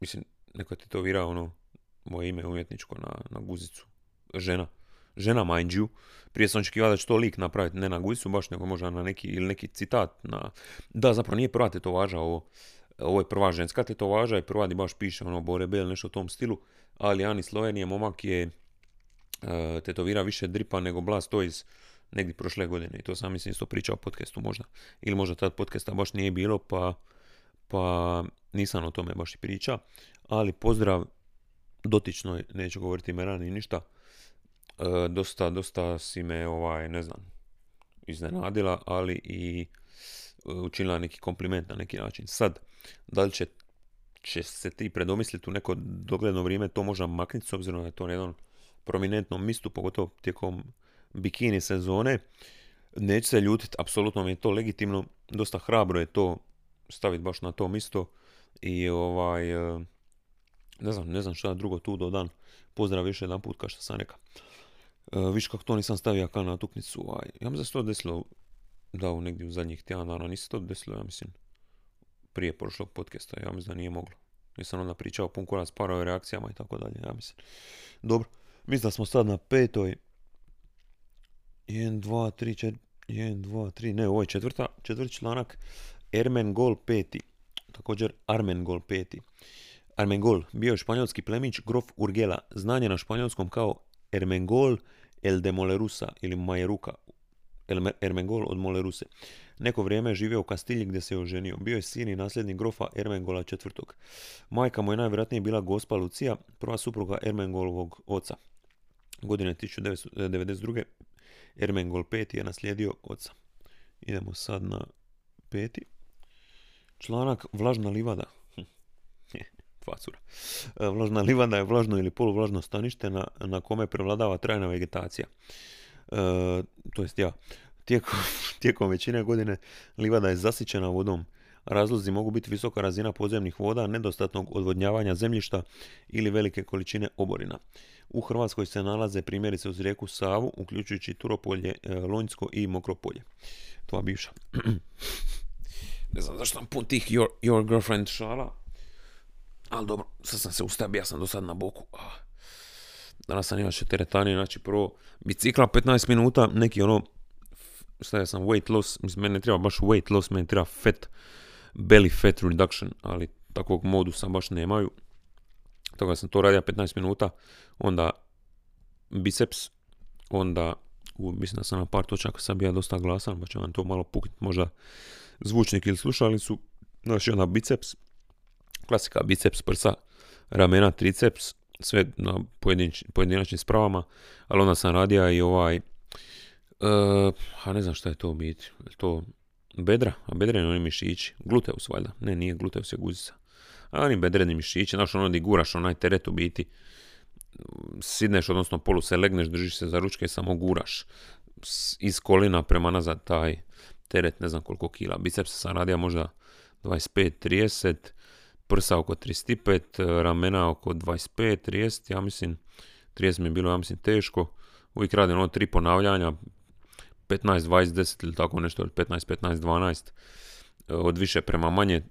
mislim, neko je tetovirao ono, moje ime umjetničko na, na guzicu, žena, žena mind you, prije sam očekivao da će to lik napraviti, ne na guzicu baš, nego možda na neki, ili neki citat, na, da, zapravo nije prva tetovaža ovo, ovo je prva ženska tetovaža i prva di baš piše ono Bore B ili nešto u tom stilu, ali Ani Slovenije, momak je e, tetovira više dripa nego Blastoise negdje prošle godine i to sam mislim isto pričao o podcastu možda. Ili možda tad podcasta baš nije bilo pa, pa nisam o tome baš i pričao. Ali pozdrav dotičnoj, neću govoriti imena ni ništa. E, dosta, dosta si me, ovaj, ne znam, iznenadila, ali i e, učinila neki kompliment na neki način. Sad, da li će, će se ti predomisliti u neko dogledno vrijeme, to možda makniti s obzirom da je to na jednom prominentnom mistu, pogotovo tijekom bikini sezone. Neću se ljutiti, apsolutno mi je to legitimno, dosta hrabro je to staviti baš na to misto i ovaj, e, ne znam, ne znam šta drugo tu dodan. Pozdrav više jedan put, kao što sam rekao. E, viš kako to nisam stavio kao na tuknicu. Ovaj. Ja mislim da se to desilo da u negdje u zadnjih tjedan dana. Nisi to desilo, ja mislim, prije prošlog podcasta. Ja mislim da nije moglo. Nisam onda pričao pun kurac parove reakcijama i tako dalje. Ja mislim. Dobro. Mislim da smo sad na petoj. 1, 2, 3, 4, 1, 2, 3, ne, ovo je četvrta, četvrti članak, Ermen Gol peti, također Armen Gol peti. Armengol bio je španjolski plemić grof Urgela, znanje na španjolskom kao Ermengol el de Molerusa ili Majeruka, Ermengol od Moleruse. Neko vrijeme je živio u Kastilji gdje se je oženio. Bio je sin i nasljednik grofa Ermengola IV. Majka mu je najvjerojatnije bila gospa Lucija, prva supruga Ermengolovog oca. Godine 1992. Ermengol V je naslijedio oca. Idemo sad na peti. Članak Vlažna livada. Facura. E, vlažna livada je vlažno ili poluvlažno stanište na, na kome prevladava trajna vegetacija. E, to jest ja. Tijekom, tijekom većine godine livada je zasićena vodom. Razlozi mogu biti visoka razina podzemnih voda, nedostatnog odvodnjavanja zemljišta ili velike količine oborina. U Hrvatskoj se nalaze primjerice uz rijeku Savu, uključujući Turopolje, e, Lonjsko i Mokropolje. Tvoja bivša. ne znam zašto sam pun tih your, your girlfriend šala. Ali dobro, sad sam se ustabio, ja sam do sad na boku. Danas sam inače teretani, znači prvo bicikla 15 minuta, neki ono, šta ja sam, weight loss, mislim, meni ne treba baš weight loss, meni treba fat, belly fat reduction, ali takvog modu sam baš nemaju. Toga sam to radio 15 minuta, onda biceps, onda u, mislim da sam na par točaka sam bio dosta glasan, pa će vam to malo pukit možda zvučnik ili slušalicu. Znači onda biceps, klasika biceps prsa, ramena, triceps, sve na pojedinačnim spravama, ali onda sam radio i ovaj, uh, a ne znam šta je to biti, to bedra, a bedreni oni mišići, gluteus valjda, ne nije gluteus je guzica, a oni bedreni mišići, znaš ono di guraš onaj teret u biti, sidneš, odnosno polu se legneš, držiš se za ručke, samo guraš iz kolina prema nazad taj teret, ne znam koliko kila, biceps sam radio možda 25-30, prsa oko 35, ramena oko 25, 30, ja mislim, 30 mi je bilo, ja mislim, teško. Uvijek radim ono tri ponavljanja, 15, 20, 10 ili tako nešto, 15, 15, 12, od više prema manje,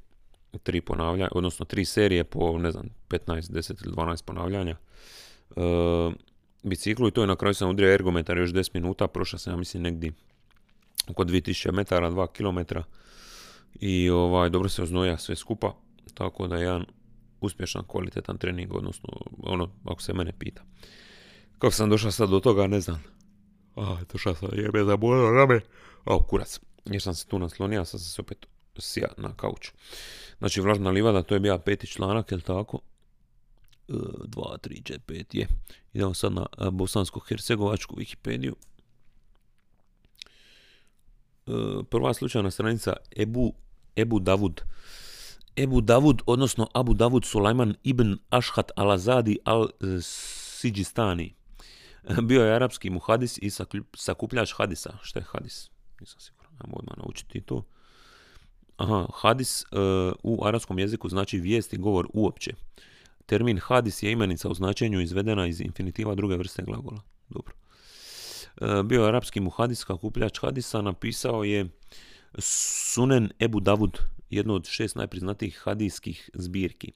tri ponavljanja, odnosno tri serije po, ne znam, 15, 10 ili 12 ponavljanja. E, biciklu i to je na kraju sam udrio ergometar još 10 minuta, prošao sam ja mislim negdje oko 2000 metara, 2 km i ovaj, dobro se oznoja sve skupa. Tako da je jedan uspješan, kvalitetan trening, odnosno ono, ako se mene pita. Kako sam došao sad do toga, ne znam. A, došao sam, jebe za bolio rame. A, kurac. Jer sam se tu naslonio, sad sam se opet sija na kauču. Znači, vlažna livada, to je bio peti članak, jel tako? 2, 3, 4, 5 je. Idemo sad na e, bosansko-hercegovačku Wikipediju. E, prva slučajna stranica Ebu, Ebu Davud Ebu Davud, odnosno Abu Davud Sulajman ibn Ashhat al-Azadi al-Siđistani. Bio je arapski muhadis i sakupljač hadisa. Što je hadis? Nisam siguran, ajmo odmah naučiti to. Aha, hadis uh, u arapskom jeziku znači vijest i govor uopće. Termin hadis je imenica u značenju izvedena iz infinitiva druge vrste glagola. Dobro. Uh, bio je arapski muhadis, sakupljač hadisa, napisao je Sunen Ebu Davud jedno od šest najpriznatijih hadijskih zbirki.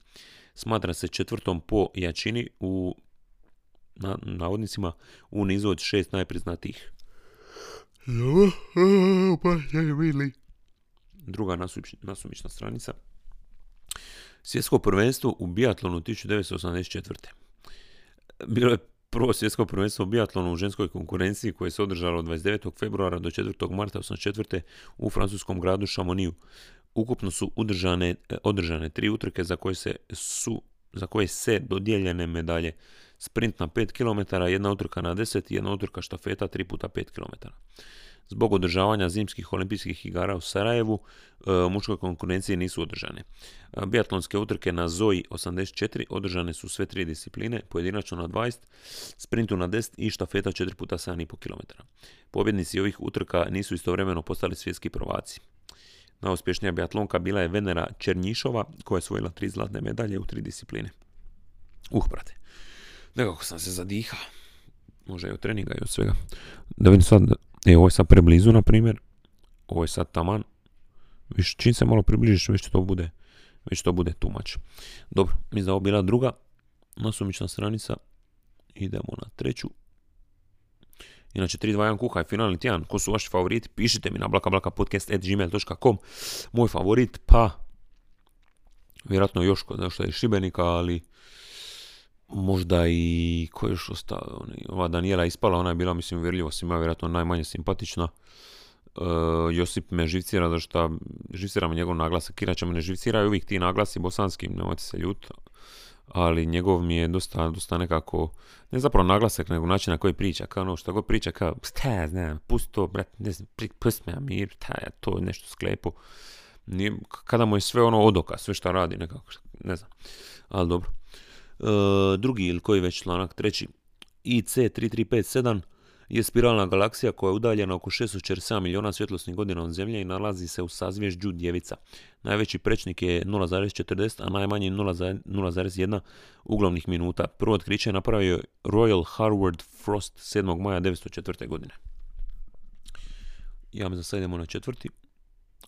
Smatra se četvrtom po jačini u na, navodnicima u nizu od šest najpriznatijih. Druga nasumična stranica. Svjetsko prvenstvo u biatlonu 1984. bilo je prvo svjetsko prvenstvo u biatlonu u ženskoj konkurenciji koje se održalo od 29. februara do 4. marta 84. u francuskom gradu Chamonixu. Ukupno su udržane, e, održane tri utrke za koje se su za koje se dodijeljene medalje. Sprint na 5 km, jedna utrka na 10 i jedna utrka štafeta 3 puta 5 km. Zbog održavanja zimskih olimpijskih igara u Sarajevu, e, u muškoj konkurenciji nisu održane. E, biatlonske utrke na Zoji 84 održane su sve tri discipline, pojedinačno na 20, sprintu na 10 i štafeta 4 puta 7,5 km. Pobjednici ovih utrka nisu istovremeno postali svjetski prvaci. Najuspješnija biatlonka bila je Venera Černjišova koja je osvojila tri zlatne medalje u tri discipline. Uh, brate. Nekako sam se zadiha. Može i od treninga i od svega. Da vidim sad, e, ovo je sad preblizu, na primjer. Ovo je sad taman. Viš, čim se malo približiš, već to bude, već to bude tumač. Dobro, mislim da ovo bila druga nasumična stranica. Idemo na treću. Inače, 321 kuhaj, finalni tjedan. Ko su vaši favoriti? Pišite mi na blakablakapodcast.gmail.com Moj favorit, pa... Vjerojatno još kod nešto je Šibenika, ali... Možda i... Ko je još ostao? Ova Daniela ispala, ona je bila, mislim, uvjerljivo svima, vjerojatno najmanje simpatična. Uh, Josip me živcira, zato što živcira me njegov naglasak, inače me ne živciraju uvijek ti naglasi bosanski, nemojte se ljut, ali njegov mi je dosta, dosta nekako, ne zapravo naglasak, nego način na koji priča, kao ono što god priča, kao, šta ja znam, pusti to, brat, ne znam, pusti me mir, šta ja, to nešto sklepo. Nije, kada mu je sve ono odoka, sve što radi, nekako, ne znam, ali dobro. E, drugi ili koji već članak, treći, IC3357, je spiralna galaksija koja je udaljena oko 647 milijuna svjetlosnih godina od Zemlje i nalazi se u sazvježđu Djevica. Najveći prečnik je 0,40, a najmanji 0,1 uglavnih minuta. Prvo otkriće je napravio Royal Harvard Frost 7. maja 1904. godine. Ja mi za sad idemo na četvrti.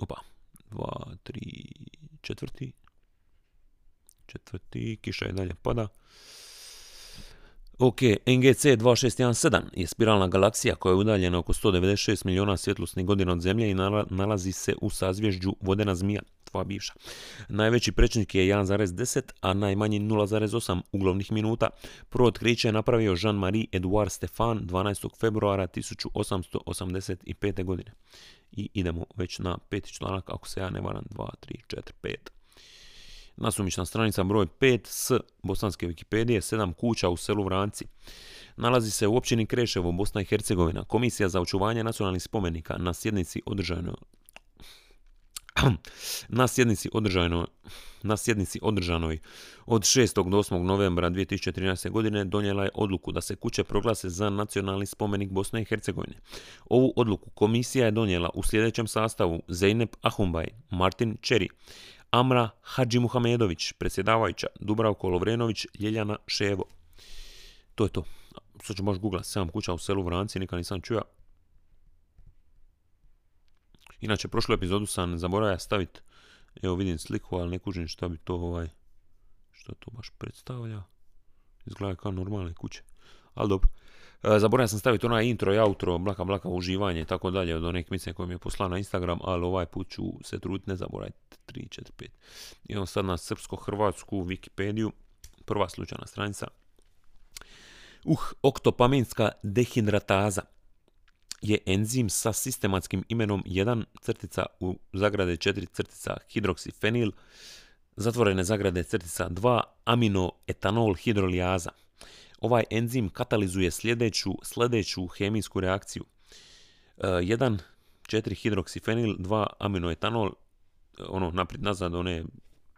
Opa, dva, tri, četvrti. Četvrti, kiša je dalje pada. Ok, NGC 2617 je spiralna galaksija koja je udaljena oko 196 milijuna svjetlosnih godina od Zemlje i nalazi se u sazvježđu Vodena zmija, tvoja bivša. Najveći prečnik je 1,10, a najmanji 0,8 uglovnih minuta. Prvo otkriće je napravio Jean-Marie Edouard Stefan 12. februara 1885. godine. I idemo već na peti članak, ako se ja ne varam, 2, 3, 4, 5. Nasumična stranica broj 5 s bosanske Wikipedije, 7 kuća u selu Vranci. Nalazi se u općini Kreševo, Bosna i Hercegovina. Komisija za očuvanje nacionalnih spomenika na sjednici održanoj na sjednici održanoj na sjednici održanoj od 6. do 8. novembra 2013. godine donijela je odluku da se kuće proglase za nacionalni spomenik Bosne i Hercegovine. Ovu odluku komisija je donijela u sljedećem sastavu Zeynep Ahumbaj, Martin Čeri, Amra Hadži Muhamedović, predsjedavajuća, Dubravko Lovrenović, Ljeljana Ševo. To je to. Sad ću baš googlat, 7 kuća u selu Vranci, nikad nisam čuo. Inače, prošlu epizodu sam zaboravio staviti, evo vidim sliku, ali ne kužim šta bi to ovaj, što to baš predstavlja. Izgleda kao normalne kuće. Ali dobro. E, zaboravio sam staviti onaj intro i outro, blaka blaka uživanje i tako dalje od one kmice koje mi je poslala na Instagram, ali ovaj put ću se truditi ne zaboraviti 3, 4, 5. Idemo sad na srpsko-hrvatsku Wikipediju, prva slučajna stranica. Uh, oktopaminska dehidrataza je enzim sa sistematskim imenom 1 crtica u zagrade 4 crtica hidroksifenil, zatvorene zagrade crtica 2 aminoetanol hidrolijaza. Ovaj enzim katalizuje sljedeću, sljedeću hemijsku reakciju. 1 4 hidroksifenil, 2 aminoetanol, ono naprijed nazad one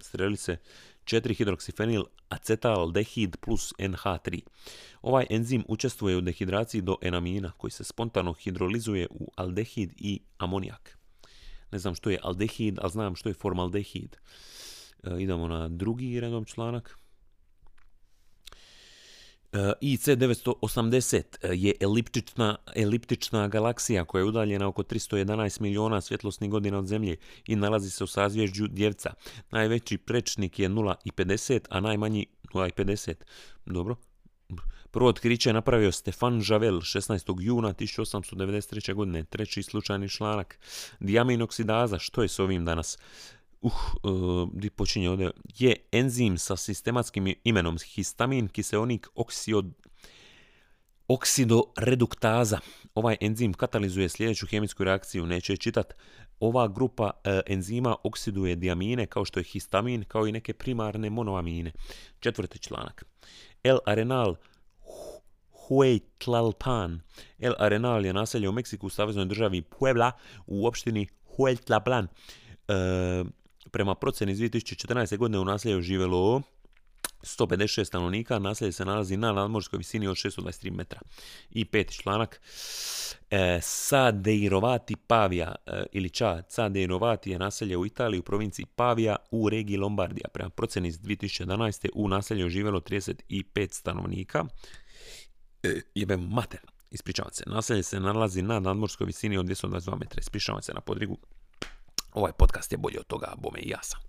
strelice, 4 hidroksifenil acetaldehid plus NH3. Ovaj enzim učestvuje u dehidraciji do enamina koji se spontano hidrolizuje u aldehid i amonijak. Ne znam što je aldehid, ali znam što je formaldehid. E, idemo na drugi redom članak. E, IC980 e, je eliptična, eliptična galaksija koja je udaljena oko 311 miliona svjetlosnih godina od Zemlje i nalazi se u sazvježđu Djevca. Najveći prečnik je 0,50, a najmanji 0,50. Dobro. Prvo otkriće je napravio Stefan Žavel 16. juna 1893. godine. Treći slučajni članak. Diaminoksidaza, što je s ovim danas? Uh, uh, di počinje ovdje, je enzim sa sistematskim imenom histamin kiseonik oksiod, Oksidoreduktaza. Ovaj enzim katalizuje sljedeću kemijsku reakciju, neće je čitat. Ova grupa e, enzima oksiduje diamine kao što je histamin, kao i neke primarne monoamine. Četvrti članak. L-arenal Huaytlalpan. El Arenal je naselje u Meksiku u saveznoj državi Puebla u opštini Huaytlalpan. E, prema procjeni iz 2014. godine u naselju živjelo 156 stanovnika, naselje se nalazi na nadmorskoj visini od 623 metra. I peti članak, e, Sadeirovati Pavija e, ili Ča, Sadeirovati je naselje u Italiji u provinciji Pavija u regiji Lombardija. Prema procjeni iz 2011. u naselju živjelo 35 stanovnika. E, jebem mater, ispričavam se. Naselje se nalazi na nadmorskoj visini od 222 metra. Ispričavam se na podrigu. Ovaj podcast je bolji od toga, bome i ja sam.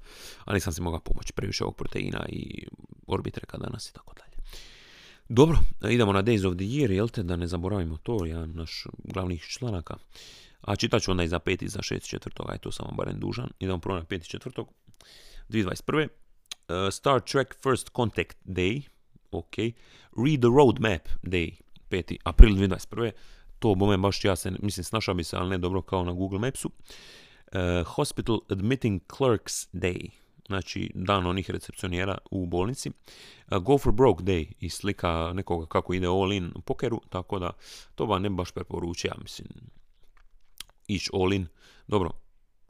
Ali nisam si mogao pomoći previše ovog proteina i orbitreka danas i tako dalje. Dobro, idemo na Days of the Year, jel te, da ne zaboravimo to, jedan naš glavnih članaka. A čitat ću onda i za peti i za šest četvrtog, aj to sam vam barem dužan. Idemo prvo na peti četvrtog, 2021. Uh, Star Trek First Contact Day, ok. Read the Roadmap Day, 5. april 2021. To bome baš ja se, mislim, snašao bi se, ali ne dobro kao na Google Mapsu. Uh, Hospital Admitting Clerks Day, znači dan onih recepcionijera u bolnici. Uh, Go for Broke Day i slika nekoga kako ide all in u pokeru, tako da to vam ne baš preporučujem, mislim, ići all in. Dobro,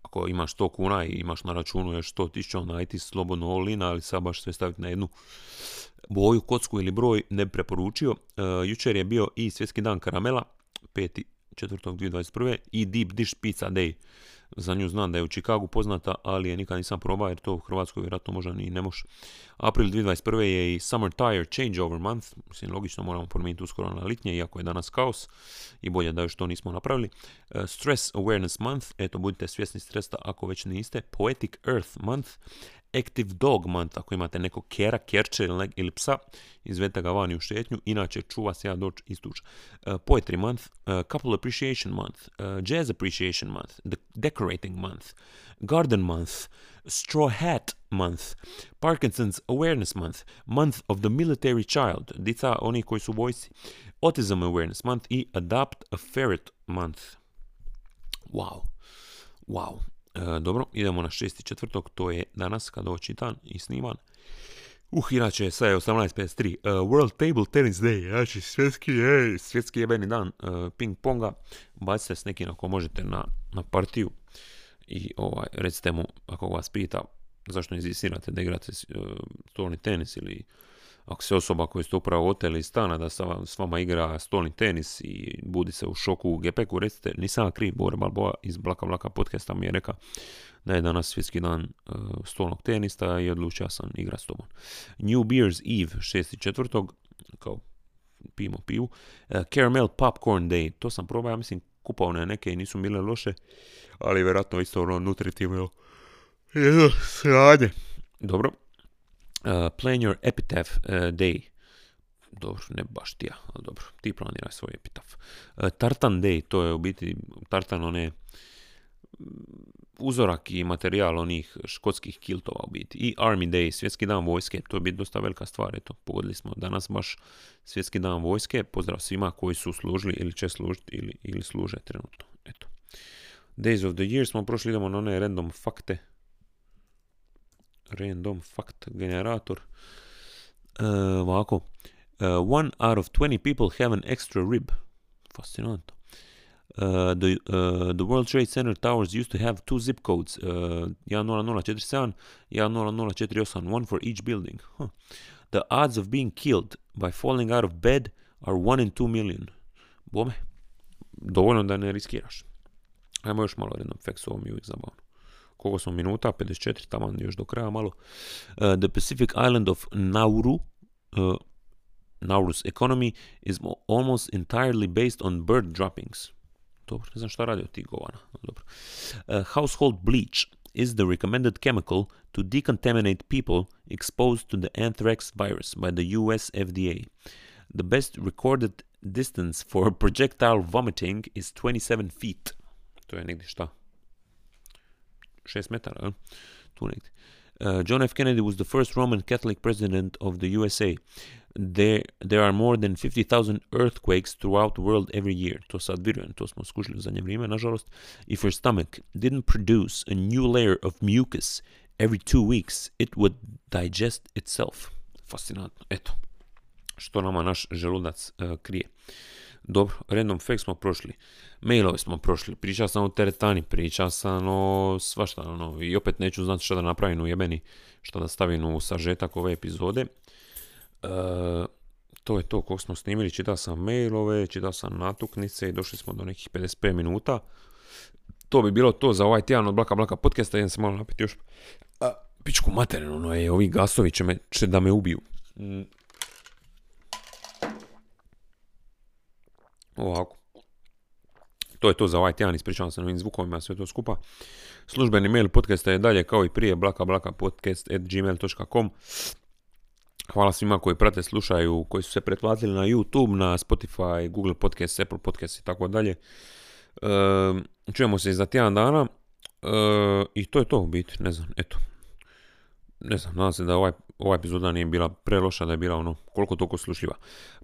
ako imaš 100 kuna i imaš na računu još 100 tisuća, onda ti slobodno all in, ali sad baš sve staviti na jednu boju, kocku ili broj ne bi preporučio. Uh, jučer je bio i svjetski dan karamela, 5.4.2021. i Deep Dish Pizza Day. Za nju znam da je u Chicagu poznata, ali je nikad nisam probao jer to u Hrvatskoj vjerojatno možda ni ne može. April 2021. je i Summer Tire Changeover Month. Mislim, logično moramo promijeniti uskoro na litnje, iako je danas kaos i bolje da još to nismo napravili. Uh, Stress Awareness Month, eto budite svjesni stresa ako već niste. Poetic Earth Month, Active Dog Month, ako imate nekog kera, kerče ili, ili psa, izvedite ga vani u šetnju, inače čuva se ja doći istuč. Uh, Poetry Month, uh, Couple Appreciation Month, uh, Jazz Appreciation Month, Decorating Month, Garden Month, Straw Hat Month, Parkinson's Awareness Month, Month of the Military Child, dica oni koji su u vojsci, Autism Awareness Month i Adopt a Ferret Month. Wow. Wow. E, dobro, idemo na 6.4. To je danas kada ovo čitan i sniman. Uh, inače, sad je 18.53. Uh, World Table Tennis Day, znači svjetski, ej, svjetski jebeni dan uh, ping ponga. Bacite s nekim ako možete na, na partiju i ovaj, recite mu, ako vas pita zašto inzistirate da igrate uh, tenis ili ako se osoba koja ste upravo oteli iz stana da sa, s vama igra stolni tenis i budi se u šoku u gepeku, recite, nisam kriv, Bore Balboa iz Blaka Blaka podcasta mi je rekao da je danas svjetski dan uh, stolnog tenista i odlučio sam igrat s tobom. New Beers Eve, 6.4. kao pijemo pivu. Uh, Caramel Popcorn Day, to sam probao, ja mislim kupovne neke i nisu bile loše, ali vjerojatno isto ono nutritivno sranje. Dobro, Uh, plan your epitaph uh, day. Dobro, ne baš ti ja, ali dobro, ti planiraj svoj epitaf. Uh, tartan day, to je u biti tartan one uzorak i materijal onih škotskih kiltova u biti. I Army Day, svjetski dan vojske, to je biti dosta velika stvar, eto, pogodili smo danas baš svjetski dan vojske, pozdrav svima koji su služili ili će služiti ili, ili služe trenutno, eto. Days of the Year smo prošli, idemo na one random fakte, random fact generator. Uh, ovako. Uh, one out of 20 people have an extra rib. Fascinantno. Uh, the, uh, the World Trade Center towers used to have two zip codes, uh, 10047, 10048, one for each building. Huh. The odds of being killed by falling out of bed are 1 in 2 million. Bome, dovoljno da ne riskiraš. Ajmo još malo random facts, ovo mi je uvijek zabavno. Koliko smo minuta, 54, tamo još do kraja malo. Uh, the Pacific island of Nauru, uh, Nauru's economy is almost entirely based on bird droppings. Dobro, ne znam šta radi od tih govana. Dobro. Uh, household bleach is the recommended chemical to decontaminate people exposed to the anthrax virus by the US FDA. The best recorded distance for projectile vomiting is 27 feet. To je negdje šta? 6 metara, tu negdje. Uh, John F. Kennedy was the first Roman Catholic president of the USA. there, there are more than 50,000 earthquakes throughout the world every year. To sad vjerujem, to smo skužili u zadnje vrijeme, nažalost. If your stomach didn't produce a new layer of mucus every two weeks, it would digest itself. Fascinantno. Eto, što nama naš želudac e, krije. Dobro, random fact smo prošli. Mailove smo prošli. Pričao sam o teretani, pričao sam o svašta, ono, i opet neću znati šta da napravim u jebeni, šta da stavim u sažetak ove epizode. E, to je to koliko smo snimili, čitao sam mailove, čitao sam natuknice i došli smo do nekih 55 minuta. To bi bilo to za ovaj tjedan od Blaka Blaka podcasta, idem se malo napiti još. A, pičku materinu, ono je, ovi gasovi će, me, će da me ubiju. Ovako. To je to za ovaj tjedan, ispričavam se na ovim zvukovima, sve to skupa. Službeni mail podcasta je dalje kao i prije blakablakapodcast.gmail.com Hvala svima koji prate, slušaju, koji su se pretplatili na YouTube, na Spotify, Google Podcast, Apple Podcast i tako dalje. Ehm, Čujemo se za tjedan dana Ehm, i to je to u biti, ne znam, eto. Ne znam, nadam se da ovaj, ova epizoda nije bila preloša, da je bila ono koliko toliko slušljiva.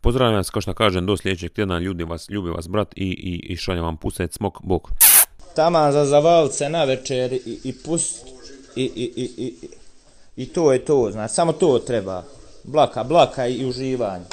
Pozdravljam vas, kao što kažem, do sljedećeg tjedna, ljudi vas, ljubi vas brat i, i, šaljem vam pusec, smok, bok.
Taman za zavalce na večer i, i pust i, i, i, i, i to je to, znači samo to treba. Blaka, blaka i uživanje.